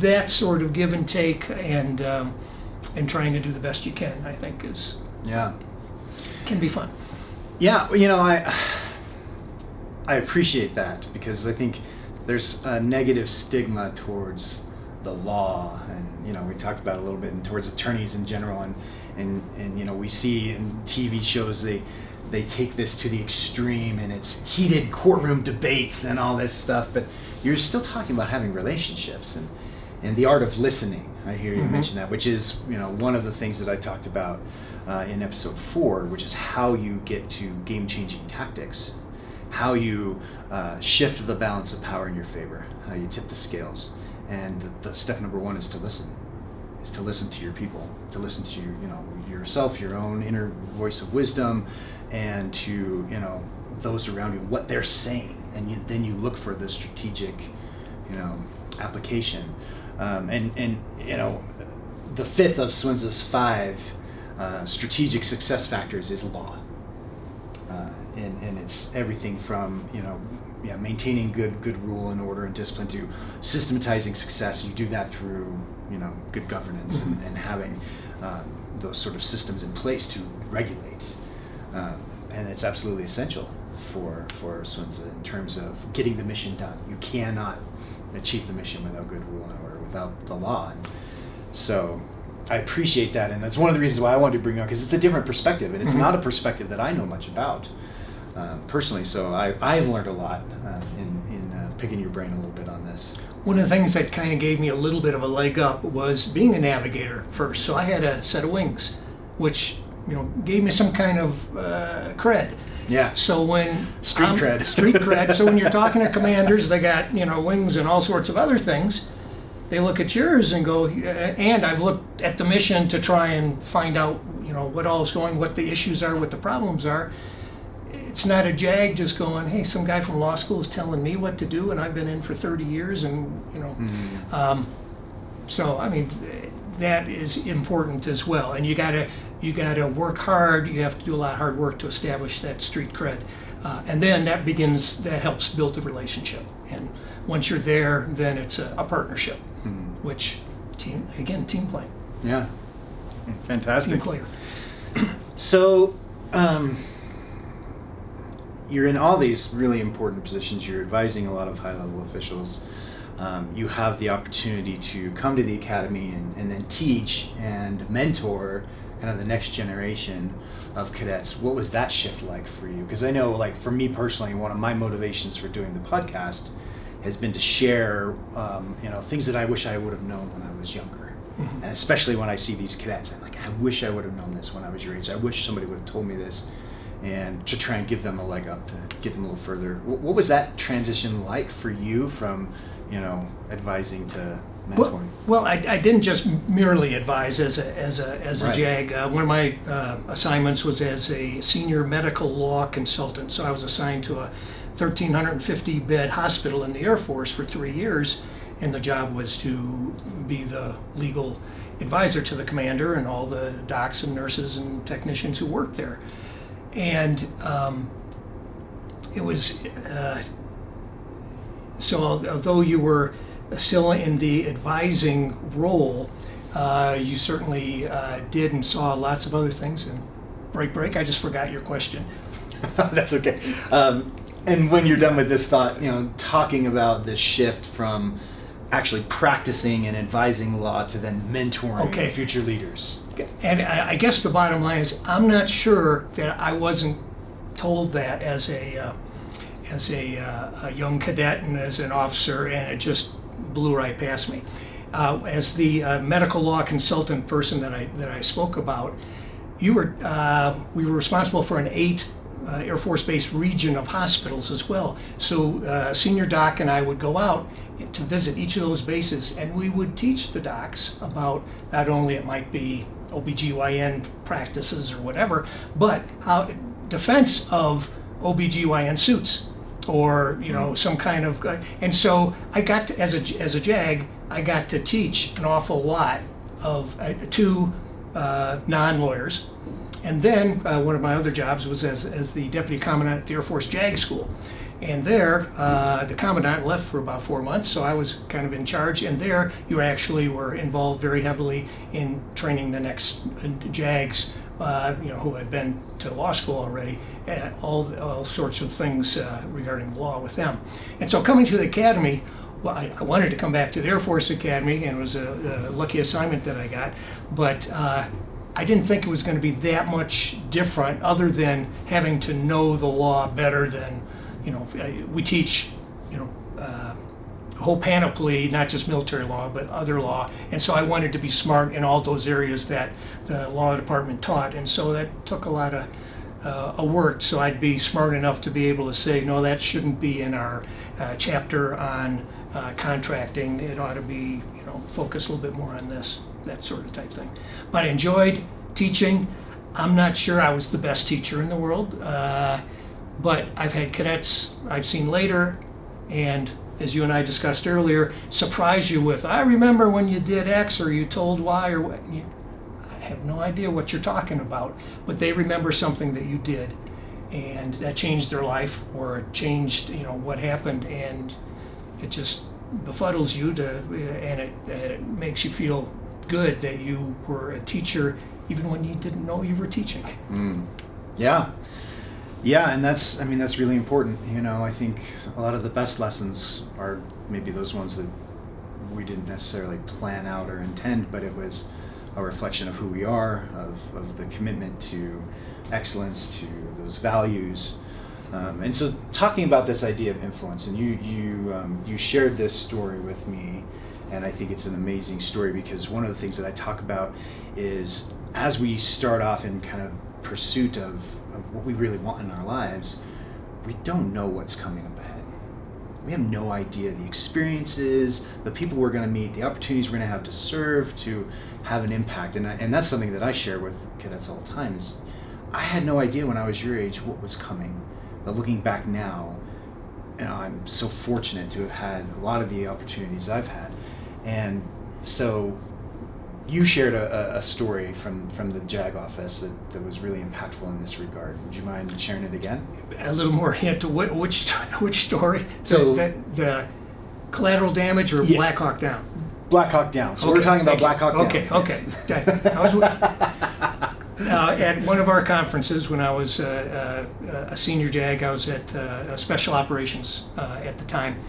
Speaker 3: that sort of give and take and um, and trying to do the best you can, I think, is
Speaker 2: Yeah.
Speaker 3: can be fun.
Speaker 2: Yeah, you know, I I appreciate that because I think there's a negative stigma towards the law, and you know, we talked about it a little bit, and towards attorneys in general, and and and you know, we see in TV shows they they take this to the extreme, and it's heated courtroom debates and all this stuff, but you're still talking about having relationships and and the art of listening. I hear you mention that, which is you know one of the things that I talked about uh, in episode four, which is how you get to game-changing tactics, how you uh, shift the balance of power in your favor, how you tip the scales, and the, the step number one is to listen, is to listen to your people, to listen to you know yourself, your own inner voice of wisdom, and to you know those around you, what they're saying, and you, then you look for the strategic, you know, application, um, and and you know, the fifth of Sun Tzu's five uh, strategic success factors is law, uh, and and it's everything from you know. Yeah, maintaining good good rule and order and discipline to systematizing success. You do that through you know good governance and, and having um, those sort of systems in place to regulate, um, and it's absolutely essential for for Sun Tzu in terms of getting the mission done. You cannot achieve the mission without good rule and order, without the law. And so I appreciate that, and that's one of the reasons why I wanted to bring it up because it's a different perspective, and it's not a perspective that I know much about uh, personally. So I I've learned a lot uh, in in uh, picking your brain a little bit on this.
Speaker 3: One of the things that kind of gave me a little bit of a leg up was being a navigator first. So I had a set of wings, which you know gave me some kind of uh, cred.
Speaker 2: Yeah.
Speaker 3: So when
Speaker 2: Street
Speaker 3: I'm-
Speaker 2: cred.
Speaker 3: street cred. So when you're talking to commanders, they got you know wings and all sorts of other things. They look at yours and go, "Uh, and I've looked at the mission to try and find out you know what all is going, what the issues are, what the problems are. It's not a jag just going, hey, some guy from law school is telling me what to do, and I've been in for 30 years, and you know. Um, so I mean, that is important as well, and you gotta you gotta work hard. You have to do a lot of hard work to establish that street cred, uh, and then that begins that helps build the relationship. And once you're there, then it's a, a partnership, which team again team play,
Speaker 2: Yeah.
Speaker 3: team
Speaker 2: Fantastic.
Speaker 3: player.
Speaker 2: So, um, you're in all these really important positions. You're advising a lot of high level officials. Um, you have the opportunity to come to the academy and, and then teach and mentor kind of the next generation of cadets. What was that shift like for you? Because I know, like, for me personally, one of my motivations for doing the podcast has been to share, um, you know, things that I wish I would have known when I was younger. And especially when I see these cadets, I'm like, I wish I would have known this when I was your age. I wish somebody would have told me this, and to try and give them a leg up to get them a little further. What was that transition like for you from, you know, advising to
Speaker 3: Well,
Speaker 2: mentoring?
Speaker 3: well I, I didn't just merely advise as a, as a, as a
Speaker 2: Right.
Speaker 3: JAG. Uh, one of my uh, assignments was as a senior medical law consultant. So I was assigned to a 1,350 bed hospital in the Air Force for three years, and the job was to be the legal advisor to the commander and all the docs and nurses and technicians who worked there. And um, it was uh, so although you were still in the advising role, uh, you certainly uh, did and saw lots of other things. And break, break. I just forgot your question.
Speaker 2: That's okay. Um, and when you're done with this thought, you know, talking about this shift from actually practicing and advising law to then mentoring
Speaker 3: Okay.
Speaker 2: future leaders.
Speaker 3: And I, guess the bottom line is, I'm not sure that I wasn't told that as a uh, as a, uh, a young cadet and as an officer, and it just blew right past me. Uh, as the uh, medical law consultant person that I that I spoke about, you were uh, we were responsible for an eight uh, Air Force Base region of hospitals as well. So senior doc and I would go out to visit each of those bases, and we would teach the docs about not only it might be OBGYN practices or whatever, but how defense of OBGYN suits or you know some kind of and so I got to, as a as a JAG I got to teach an awful lot of uh, to uh, non-lawyers. And then uh, one of my other jobs was as, as the deputy commandant at the Air Force JAG school and there uh, the commandant left for about four months so I was kind of in charge and there you actually were involved very heavily in training the next uh, JAGs uh, you know, who had been to law school already, uh, all, all sorts of things uh, regarding law with them. And so coming to the academy, well, I, I wanted to come back to the Air Force Academy, and it was a, a lucky assignment that I got, but uh, I didn't think it was going to be that much different other than having to know the law better than, you know, we teach, you know, uh, a whole panoply, not just military law, but other law. And so I wanted to be smart in all those areas that the law department taught. And so that took a lot of uh, a work. So I'd be smart enough to be able to say, no, that shouldn't be in our uh, chapter on uh, contracting. It ought to be, you know, focus a little bit more on this, that sort of type thing. But I enjoyed teaching. I'm not sure I was the best teacher in the world, uh, but I've had cadets I've seen later, and as you and I discussed earlier, surprise you with, I remember when you did X or you told Y or what. You, I have no idea what you're talking about, but they remember something that you did, and that changed their life or changed, you know, what happened, and it just befuddles you to, and it, and it makes you feel good that you were a teacher even when you didn't know you were teaching.
Speaker 2: Mm. Yeah. Yeah, and that's I mean that's really important. You know, I think a lot of the best lessons are maybe those ones that we didn't necessarily plan out or intend, but it was a reflection of who we are, of, of the commitment to excellence, to those values. Um, and so, talking about this idea of influence, and you you um, you shared this story with me, and I think it's an amazing story because one of the things that I talk about is as we start off in kind of pursuit of, of what we really want in our lives, we don't know what's coming up ahead. We have no idea the experiences, the people we're going to meet, the opportunities we're going to have to serve to have an impact. And, I- and that's something that I share with cadets all the time is I had no idea when I was your age what was coming. But looking back now, you know, I'm so fortunate to have had a lot of the opportunities I've had. And so you shared a, a- story from, from the JAG office that, that was really impactful in this regard. Would you mind sharing it again?
Speaker 3: A little more hint to what, which which story?
Speaker 2: So-
Speaker 3: the, the, the collateral damage or
Speaker 2: Yeah.
Speaker 3: Black Hawk Down?
Speaker 2: Black Hawk Down. So we're talking about. Black Hawk Down.
Speaker 3: Okay, okay. I was, uh, at one of our conferences when I was uh, uh, a senior JAG, I was at uh, Special Operations uh, at the time.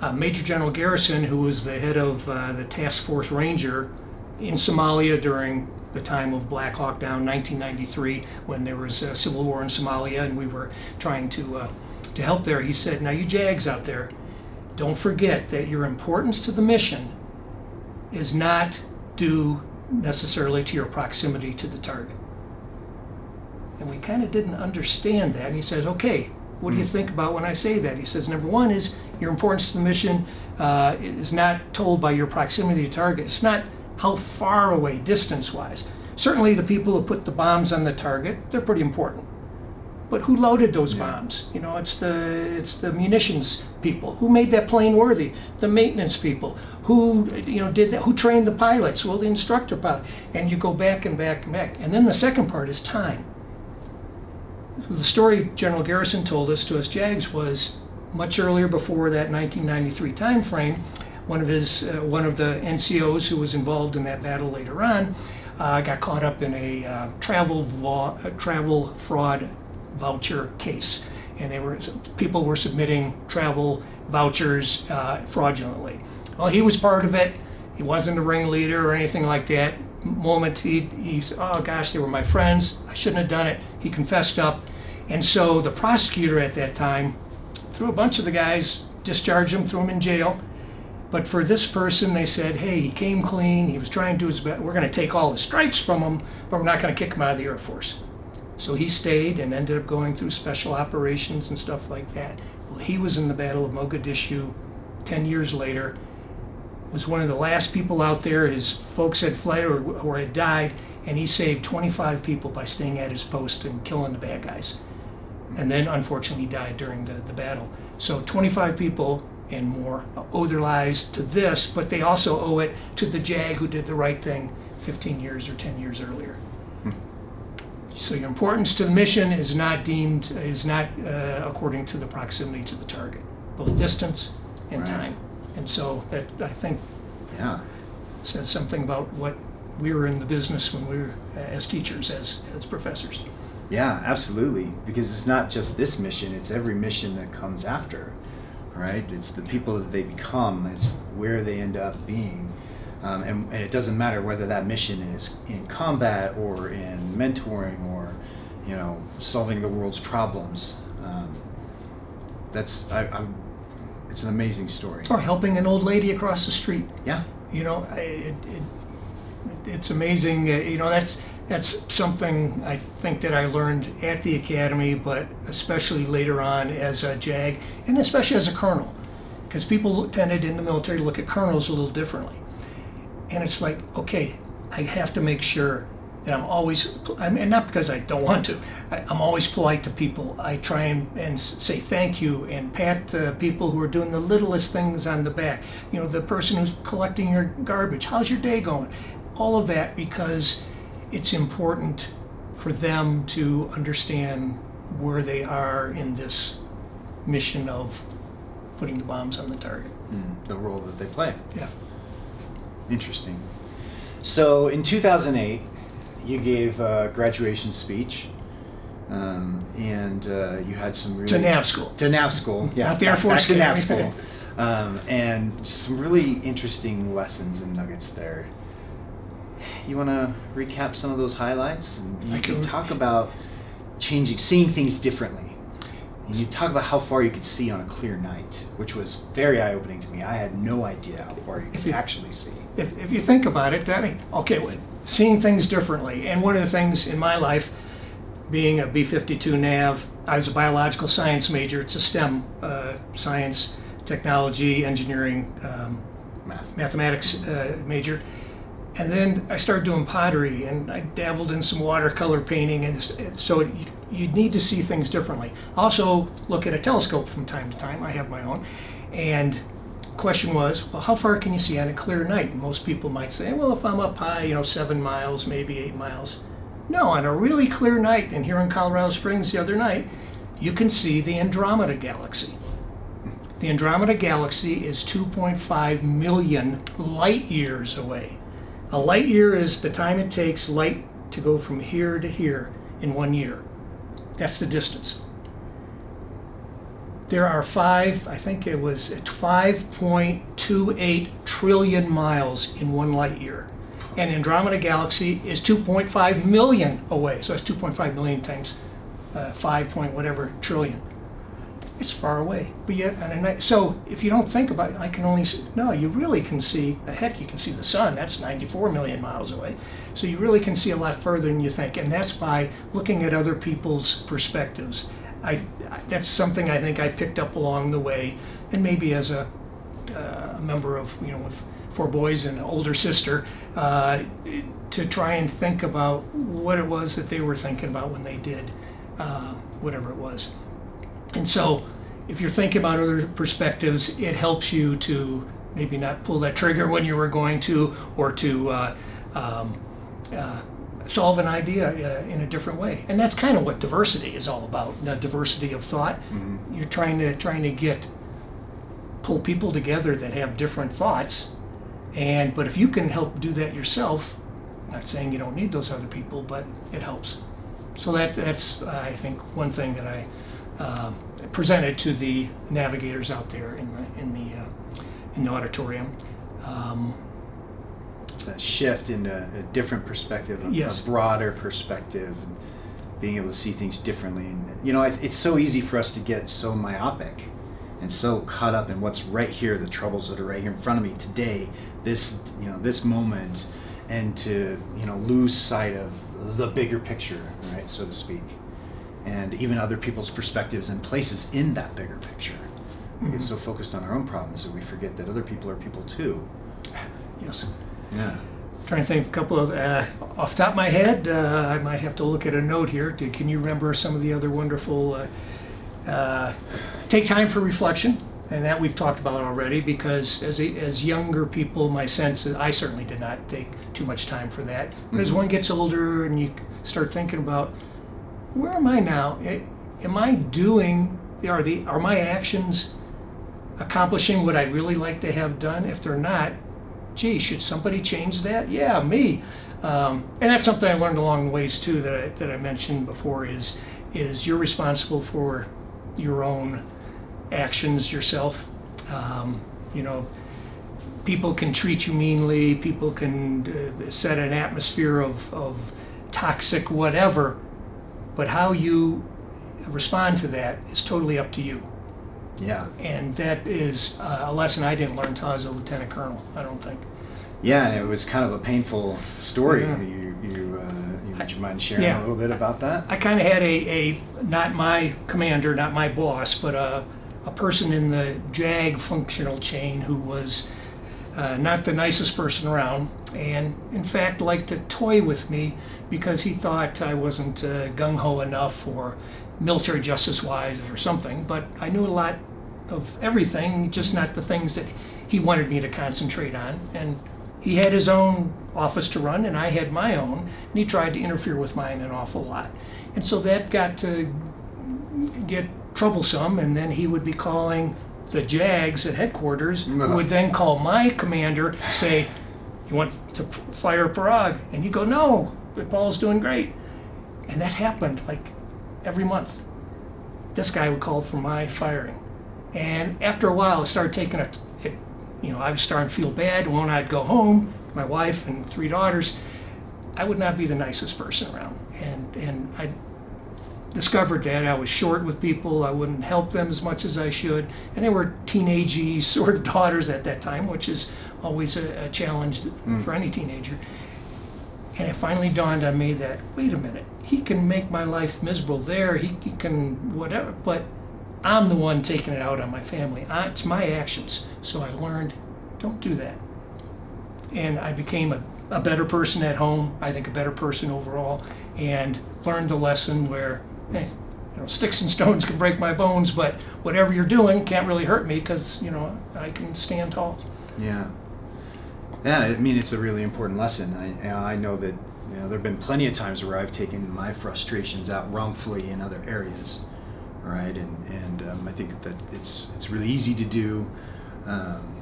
Speaker 3: Uh, Major General Garrison, who was the head of uh, the Task Force Ranger in Somalia during the time of Black Hawk Down, 1993, when there was a civil war in Somalia and we were trying to, uh, to help there, he said, Now, you JAGs out there, don't forget that your importance to the mission is not due necessarily to your proximity to the target. And we kind of didn't understand that. And he says, okay, what do you think about when I say that? He says, number one is your importance to the mission uh, is not told by your proximity to target. It's not how far away, distance wise. Certainly, the people who put the bombs on the target, they're pretty important. But who loaded those bombs? You know, it's the it's the munitions people. Who made that plane worthy? The maintenance people. Who you know did that? Who trained the pilots? Well, the instructor pilot. And you go back and back and back. And then the second part is time. The story General Garrison told us to us JAGs was much earlier before that 1993 time frame. One of his uh, one of the NCOs who was involved in that battle later on uh, got caught up in a uh, travel vo- uh, travel fraud voucher case, and they were people were submitting travel vouchers uh, fraudulently. Well, he was part of it. He wasn't a ringleader or anything like that. Moment he he's oh gosh, they were my friends. I shouldn't have done it. He confessed up, and so the prosecutor at that time threw a bunch of the guys, discharged them, threw them in jail. But for this person, they said, hey, he came clean. He was trying to do his best. We're going to take all his stripes from him, but we're not going to kick him out of the Air Force. So he stayed and ended up going through special operations and stuff like that. Well, he was in the Battle of Mogadishu 10 years later, was one of the last people out there. His folks had fled or, or had died, and he saved 25 people by staying at his post and killing the bad guys. And then, unfortunately, died during the, the battle. So 25 people and more owe their lives to this, but they also owe it to the JAG who did the right thing 15 years or 10 years earlier. So your importance to the mission is not deemed, is not uh, according to the proximity to the target, both distance and
Speaker 2: Right.
Speaker 3: time. And so that, I think,
Speaker 2: Yeah.
Speaker 3: says something about what we were in the business when we were, uh, as teachers, as, as professors.
Speaker 2: Yeah, absolutely. Because it's not just this mission, it's every mission that comes after, right? It's the people that they become, it's where they end up being. Um, and, and it doesn't matter whether that mission is in combat or in mentoring or, you know, solving the world's problems. Um, that's, I, I'm, it's an amazing story.
Speaker 3: Or helping an old lady across the street.
Speaker 2: Yeah.
Speaker 3: you know, I- it, it, it's amazing. uh, You know, that's that's something I think that I learned at the academy, but especially later on as a JAG, and especially as a colonel, because people tended in the military to look at colonels a little differently. And it's like, okay, I have to make sure that I'm always, I mean, not because I don't want to, I, I'm always polite to people. I try and, and say thank you and pat uh, people who are doing the littlest things on the back. You know, the person who's collecting your garbage. How's your day going? All of that because it's important for them to understand where they are in this mission of putting the bombs on the target.
Speaker 2: Mm, the role that they play.
Speaker 3: Yeah.
Speaker 2: Interesting. So in 2008, you gave a graduation speech, um, and uh, you had some really
Speaker 3: To nav school.
Speaker 2: To nav school, yeah.
Speaker 3: Not the Air Force
Speaker 2: to nav school, um, and some really interesting lessons and nuggets there. You want to recap some of those highlights? And
Speaker 3: I
Speaker 2: you can talk about changing, seeing things differently. And you talk about how far you could see on a clear night, which was very eye-opening to me. I had no idea how far you
Speaker 3: If
Speaker 2: could
Speaker 3: you-
Speaker 2: actually see.
Speaker 3: if, if you think about it, that okay, well, seeing things differently. And one of the things in my life, being a B-52 nav, I was a biological science major. It's a STEM, uh, science, technology, engineering, um,
Speaker 2: Math.
Speaker 3: mathematics uh, major. And then I started doing pottery, and I dabbled in some watercolor painting, and so you, you need to see things differently. Also, look at a telescope from time to time. I have my own, and question was, well, how far can you see on a clear night? And most people might say, well, if I'm up high, you know, seven miles, maybe eight miles. No, on a really clear night, and here in Colorado Springs the other night, you can see the Andromeda Galaxy. The Andromeda Galaxy is 2.5 million light years away. A light year is the time it takes light to go from here to here in one year. That's the distance. There are five, I think it was 5.28 trillion miles in one light year. And Andromeda Galaxy is 2.5 million away. So that's 2.5 million times uh, 5 point whatever trillion. It's far away. But yet, on a night, so if you don't think about it, I can only see, no, you really can see, heck, you can see the sun, that's 94 million miles away. So you really can see a lot further than you think. And that's by looking at other people's perspectives. I, that's something I think I picked up along the way, and maybe as a, uh, member of, you know, with four boys and an older sister, uh, to try and think about what it was that they were thinking about when they did uh, whatever it was. And so, if you're thinking about other perspectives, it helps you to maybe not pull that trigger when you were going to, or to uh, um, uh, solve an idea uh, in a different way. And that's kind of what diversity is all about. The diversity of thought. Mm-hmm. You're trying to trying to get pull people together that have different thoughts. And but if you can help do that yourself, not saying you don't need those other people, but it helps. So that that's uh, I think one thing that I uh, presented to the navigators out there in the in the uh, in the auditorium. Um,
Speaker 2: it's a shift in a, a different perspective, a,
Speaker 3: yes.
Speaker 2: a, broader perspective, and being able to see things differently. And you know, it's so easy for us to get so myopic and so caught up in what's right here, the troubles that are right here in front of me today, this you know this moment, and to you know lose sight of the bigger picture, right, so to speak and even other people's perspectives and places in that bigger picture. Mm-hmm. We get so focused on our own problems that we forget that other people are people too.
Speaker 3: Yes.
Speaker 2: Yeah.
Speaker 3: trying to think of a couple of uh, off top of my head. Uh, I might have to look at a note here. Do, can you remember some of the other wonderful? Uh, uh take time for reflection, and that we've talked about already. Because as a, as younger people, my sense is I certainly did not take too much time for that. But mm-hmm. as one gets older and you start thinking about where am I now? Am I doing, are, the, are my actions accomplishing what I'd really like to have done? If they're not, gee, should somebody change that? Yeah, me. Um, and that's something I learned along the ways too that I, that I mentioned before is, is you're responsible for your own actions yourself. Um, you know, people can treat you meanly, people can uh, set an atmosphere of, of toxic whatever, but how you respond to that is totally up to you.
Speaker 2: Yeah.
Speaker 3: And that is a lesson I didn't learn until I was a lieutenant colonel. I don't think.
Speaker 2: Yeah, and it was kind of a painful story. Yeah. You, you, uh, would you mind sharing yeah. a little bit about that?
Speaker 3: I kind of had a, a, not my commander, not my boss, but a, a person in the JAG functional chain who was uh, not the nicest person around, and in fact liked to toy with me because he thought I wasn't uh, gung ho enough or military justice wise or something. But I knew a lot of everything, just not the things that he wanted me to concentrate on. And he had his own office to run, and I had my own, and he tried to interfere with mine an awful lot. And so that got to get troublesome, and then he would be calling the JAGs at headquarters, who would then call my commander, say, You want to fire Pirog? And you go, No, Paul's doing great. And that happened like every month. This guy would call for my firing. And after a while, it started taking a, it, you know, I was starting to feel bad. When I'd go home, my wife and three daughters, I would not be the nicest person around. And, and I discovered that I was short with people. I wouldn't help them as much as I should. And they were teenagey sort of daughters at that time, which is always a, a challenge mm. for any teenager. And it finally dawned on me that, wait a minute, he can make my life miserable there, he, he can whatever, but I'm the one taking it out on my family. I, it's my actions. So I learned, don't do that. And I became a, a better person at home, I think a better person overall, and learned the lesson where, hey, you know, sticks and stones can break my bones, but whatever you're doing can't really hurt me because, you know, I can stand tall.
Speaker 2: Yeah. Yeah, I mean it's a really important lesson. I, I know that you know, there have been plenty of times where I've taken my frustrations out wrongfully in other areas, right? And and um, I think that it's it's really easy to do, um,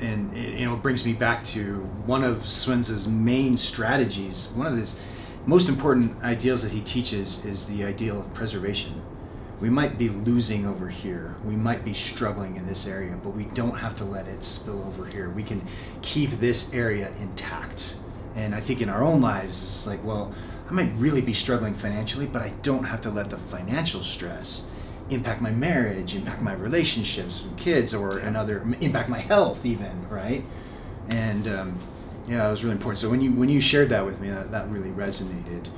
Speaker 2: and it, you know it brings me back to one of Sun Tzu's main strategies. One of his most important ideals that he teaches is the ideal of preservation we might be losing over here. We might be struggling in this area, but we don't have to let it spill over here. We can keep this area intact. And I think in our own lives, it's like, well, I might really be struggling financially, but I don't have to let the financial stress impact my marriage, impact my relationships with kids, or another impact my health even, right? And um, yeah, that was really important. So when you when you shared that with me, that, that really resonated.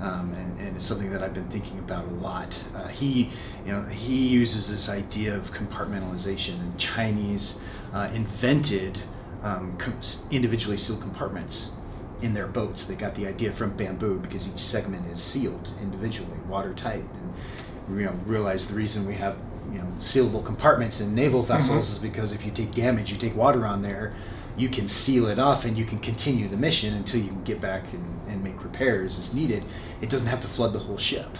Speaker 2: Um, and, and, it's something that I've been thinking about a lot. Uh, he, you know, he uses this idea of compartmentalization, and Chinese uh, invented um, com- individually sealed compartments in their boats. They got the idea from bamboo because each segment is sealed individually, watertight, and you know realize the reason we have you know sealable compartments in naval vessels mm-hmm. is because if you take damage, you take water on there you can seal it off and you can continue the mission until you can get back and, and make repairs as needed. It doesn't have to flood the whole ship.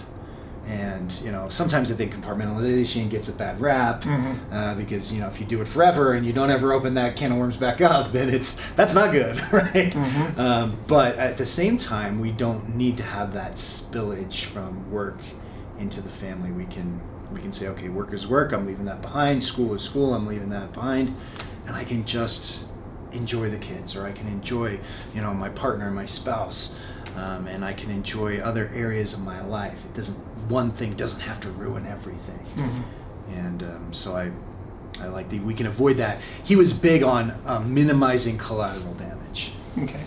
Speaker 2: And you know, sometimes I think compartmentalization gets a bad rap mm-hmm. uh, because you know if you do it forever and you don't ever open that can of worms back up, then it's that's not good, right? Mm-hmm. Um, but at the same time, we don't need to have that spillage from work into the family. We can we can say, okay, work is work. I'm leaving that behind. School is school. I'm leaving that behind, and I can just enjoy the kids or I can enjoy, you know, my partner, my spouse, um, and I can enjoy other areas of my life. It doesn't, one thing doesn't have to ruin everything. Mm-hmm. And um, so I, I like the, we can avoid that. He was big on uh, minimizing collateral damage.
Speaker 3: Okay.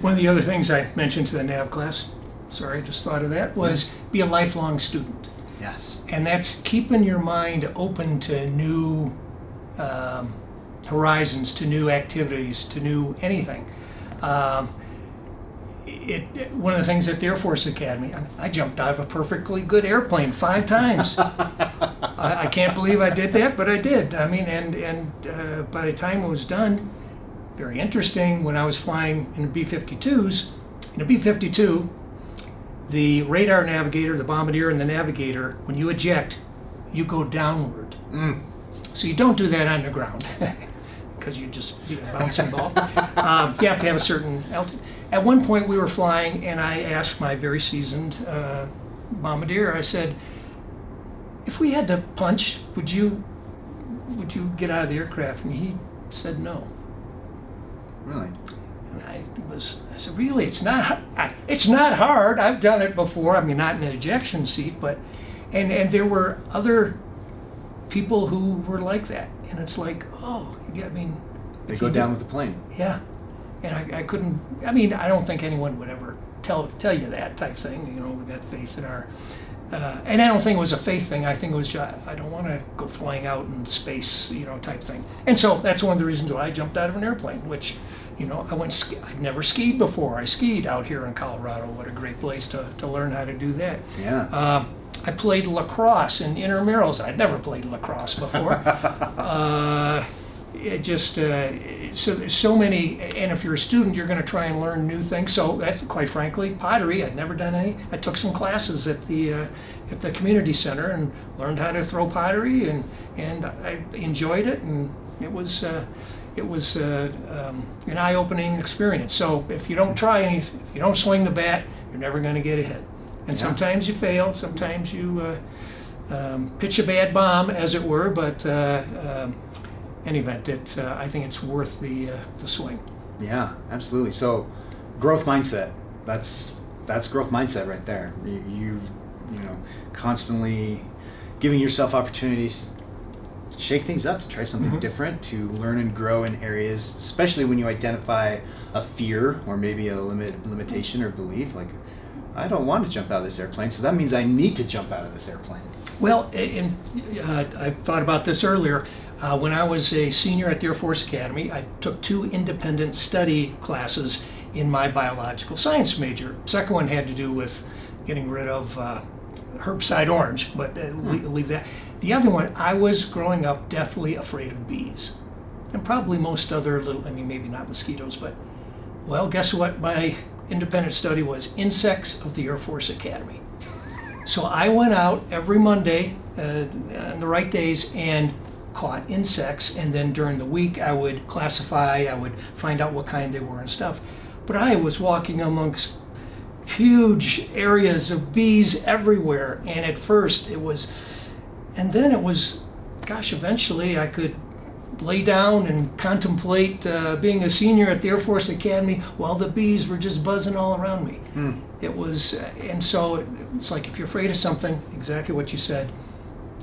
Speaker 3: One of the other things I mentioned to the NAV class, sorry, I just thought of that, was be a lifelong student.
Speaker 2: Yes.
Speaker 3: And that's keeping your mind open to new um, horizons, to new activities, to new anything. Um, it, one of the things at the Air Force Academy, I, I jumped out of a perfectly good airplane five times. I, I, can't believe I did that, but I did. I mean, and and uh, by the time it was done, very interesting. When I was flying in the B-52s, in a B-52, the radar navigator, the bombardier, and the navigator, when you eject, you go downward. Mm. So you don't do that on the ground. because you just be a bouncing ball. Um, you have to have a certain altitude. At one point, we were flying, and I asked my very seasoned uh, bombardier. I said, "If we had to punch, would you would you get out of the aircraft?" And he said, "No."
Speaker 2: Really?
Speaker 3: And I was, I said, "Really? It's not. It's not hard. I've done it before. I mean, not in an ejection seat, but." And, and there were other people who were like that. And it's like, oh, I mean,
Speaker 2: they go down with the plane.
Speaker 3: Yeah, and I, I couldn't. I mean, I don't think anyone would ever tell tell you that type thing. You know, we got faith in our. Uh, and I don't think it was a faith thing. I think it was uh, I don't want to go flying out in space, you know, type thing. And so that's one of the reasons why I jumped out of an airplane. Which, you know, I went. Ski- I'd never skied before. I skied out here in Colorado. What a great place to, to learn how to do that.
Speaker 2: Yeah. Uh,
Speaker 3: I played lacrosse in intramurals. I'd never played lacrosse before. it just uh, so there's so many and if you're a student you're going to try and learn new things. So that's quite frankly pottery. I'd never done any. I took some classes at the uh, at the community center and learned how to throw pottery and and i enjoyed it. And it was uh, it was uh, um, an eye-opening experience. So if you don't try any if you don't swing the bat you're never going to get a hit and yeah. sometimes you fail. Sometimes you uh, um, pitch a bad bomb as it were. But uh, um, any event, it, uh, I think it's worth the, uh, the swing.
Speaker 2: Yeah, absolutely. So, growth mindset. That's that's growth mindset right there. You, you've you know constantly giving yourself opportunities to shake things up, to try something mm-hmm. different, to learn and grow in areas, especially when you identify a fear or maybe a limit limitation or belief. Like, I don't want to jump out of this airplane, so that means I need to jump out of this airplane.
Speaker 3: Well, and uh, I thought about this earlier. Uh, when I was a senior at the Air Force Academy, I took two independent study classes in my biological science major. Second one had to do with getting rid of uh, herbicide orange, but uh, hmm. leave that. The other one, I was growing up deathly afraid of bees, and probably most other little. I mean, maybe not mosquitoes, but well, guess what? My independent study was insects of the Air Force Academy. So I went out every Monday uh, on the right days and caught insects, and then during the week I would classify, I would find out what kind they were and stuff. But I was walking amongst huge areas of bees everywhere, and at first it was, and then it was, gosh, eventually I could lay down and contemplate uh, being a senior at the Air Force Academy while the bees were just buzzing all around me. Mm. It was, uh, and so it, it's like if you're afraid of something, exactly what you said,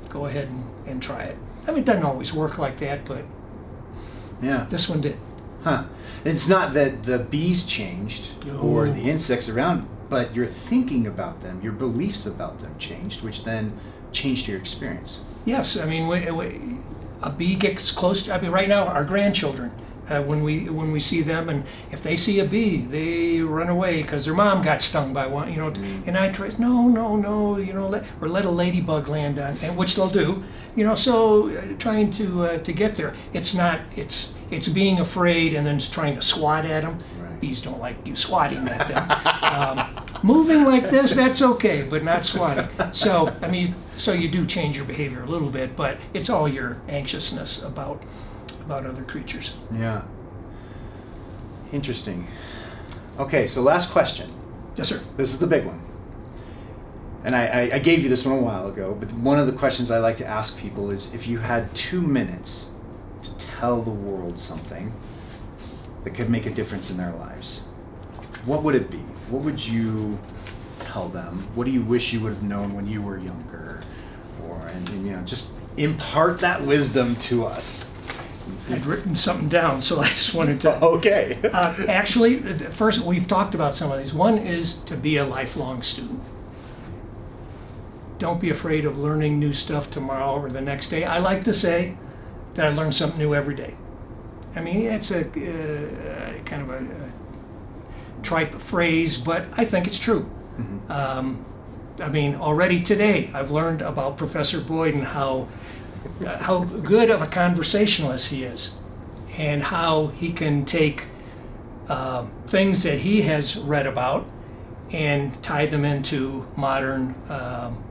Speaker 3: go ahead and, and try it. I mean, it doesn't always work like that, but
Speaker 2: Yeah.
Speaker 3: this one did.
Speaker 2: Huh. It's not that the bees changed or the insects around, but your thinking about them, your beliefs about them changed, which then changed your experience.
Speaker 3: Yes, I mean, we, we, a bee gets close. To, I mean, right now, our grandchildren, uh, when we when we see them, and if they see a bee, they run away because their mom got stung by one. You know, and I try, no, no, no, you know, let, or let a ladybug land on, and which they'll do. You know, so uh, trying to uh, to get there, it's not. It's it's being afraid and then trying to swat at them.
Speaker 2: Right.
Speaker 3: Bees don't like you swatting at them. um, moving like this, that's okay, but not swatting. So, I mean, so you do change your behavior a little bit, but it's all your anxiousness about about other creatures.
Speaker 2: Yeah. Interesting. Okay, so last question.
Speaker 3: Yes, sir.
Speaker 2: This is the big one. And I, I, I gave you this one a while ago, but one of the questions I like to ask people is if you had two minutes to tell the world something that could make a difference in their lives, what would it be? What would you tell them? What do you wish you would have known when you were younger? Or, and, and, you know, just impart that wisdom to us.
Speaker 3: I'd written something down, so I just wanted to.
Speaker 2: Okay.
Speaker 3: Uh, actually, the first we've talked about some of these. One is to be a lifelong student. Don't be afraid of learning new stuff tomorrow or the next day. I like to say that I learn something new every day. I mean, it's a uh, kind of a, a tripe phrase, but I think it's true. Um, I mean, already today I've learned about Professor Boyd and how how good of a conversationalist he is, and how he can take uh, things that he has read about and tie them into modern um,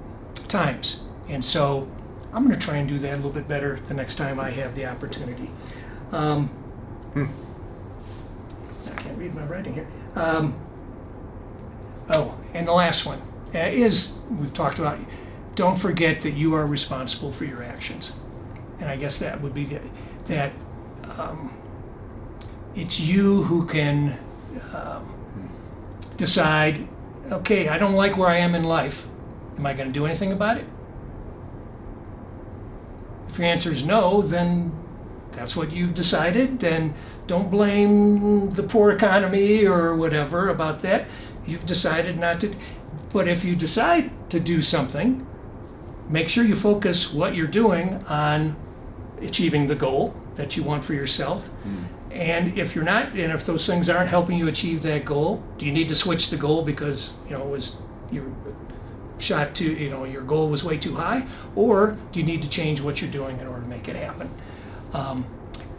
Speaker 3: times. And so I'm going to try and do that a little bit better the next time I have the opportunity. Um, I can't read my writing here. Um, oh, and the last one uh, is we've talked about. Don't forget that you are responsible for your actions, and I guess that would be the, that um, it's you who can um, decide. Okay, I don't like where I am in life. Am I going to do anything about it? If your answer is no, then that's what you've decided. Then don't blame the poor economy or whatever about that. You've decided not to. But if you decide to do something, make sure you focus what you're doing on achieving the goal that you want for yourself. And if you're not, and if those things aren't helping you achieve that goal, do you need to switch the goal because you know it was your shot to you know your goal was way too high, or do you need to change what you're doing in order to make it happen? Um,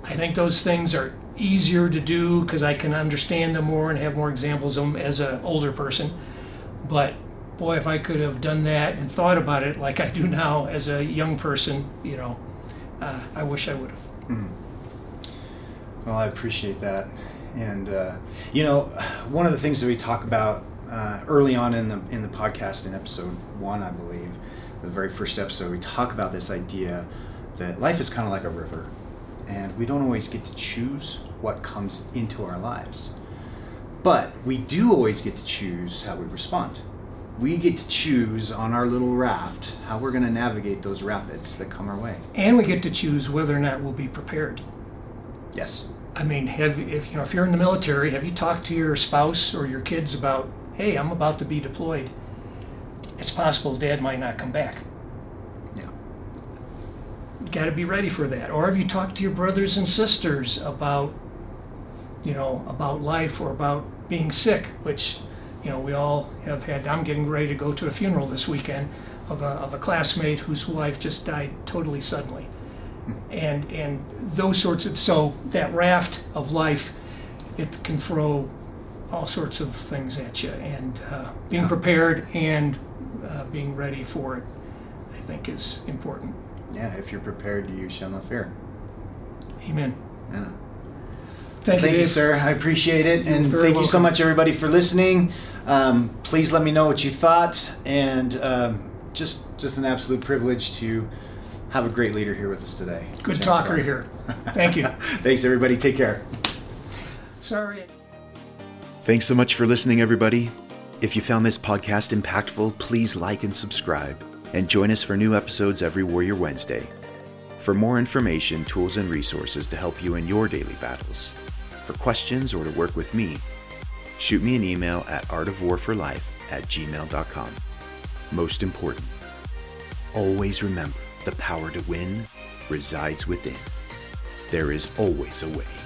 Speaker 3: I think those things are easier to do because I can understand them more and have more examples of them as an older person. But boy, if I could have done that and thought about it like I do now as a young person, you know, uh, I wish I would have.
Speaker 2: Well, I appreciate that. And uh, you know, one of the things that we talk about uh, early on in the in the podcast in episode one, I believe, the very first episode, we talk about this idea that life is kind of like a river, and we don't always get to choose what comes into our lives, but we do always get to choose how we respond. We get to choose on our little raft how we're going to navigate those rapids that come our way.
Speaker 3: And we get to choose whether or not we'll be prepared.
Speaker 2: Yes.
Speaker 3: I mean, have if you know if you're in the military, have you talked to your spouse or your kids about, hey, I'm about to be deployed. It's possible Dad might not come back.
Speaker 2: Yeah.
Speaker 3: got to be ready for that. Or have you talked to your brothers and sisters about, you know, about life or about being sick, which, you know, we all have had. I'm getting ready to go to a funeral this weekend of a, of a classmate whose wife just died totally suddenly. And, and those sorts of, so that raft of life, it can throw all sorts of things at you. And uh, being prepared and uh, being ready for it, I think, is important.
Speaker 2: Yeah. If you're prepared, you shall not fear.
Speaker 3: Amen.
Speaker 2: Yeah.
Speaker 3: Thank,
Speaker 2: Thank
Speaker 3: you,
Speaker 2: you, sir. I appreciate it.
Speaker 3: You're
Speaker 2: And thank you so much, everybody, for listening. Um, please let me know what you thought. And um, just, just an absolute privilege to have a great leader here with us today.
Speaker 3: Good
Speaker 2: Jennifer.
Speaker 3: talker here. Thank you.
Speaker 2: Thanks, everybody. Take care.
Speaker 3: Sorry.
Speaker 1: Thanks so much for listening, everybody. If you found this podcast impactful, please like and subscribe.
Speaker 2: and join us for new episodes every Warrior Wednesday. For more information, tools, and resources to help you in your daily battles, for questions or to work with me, shoot me an email at artofwarforlife at gmail.com. Most important, always remember the power to win resides within. There is always a way.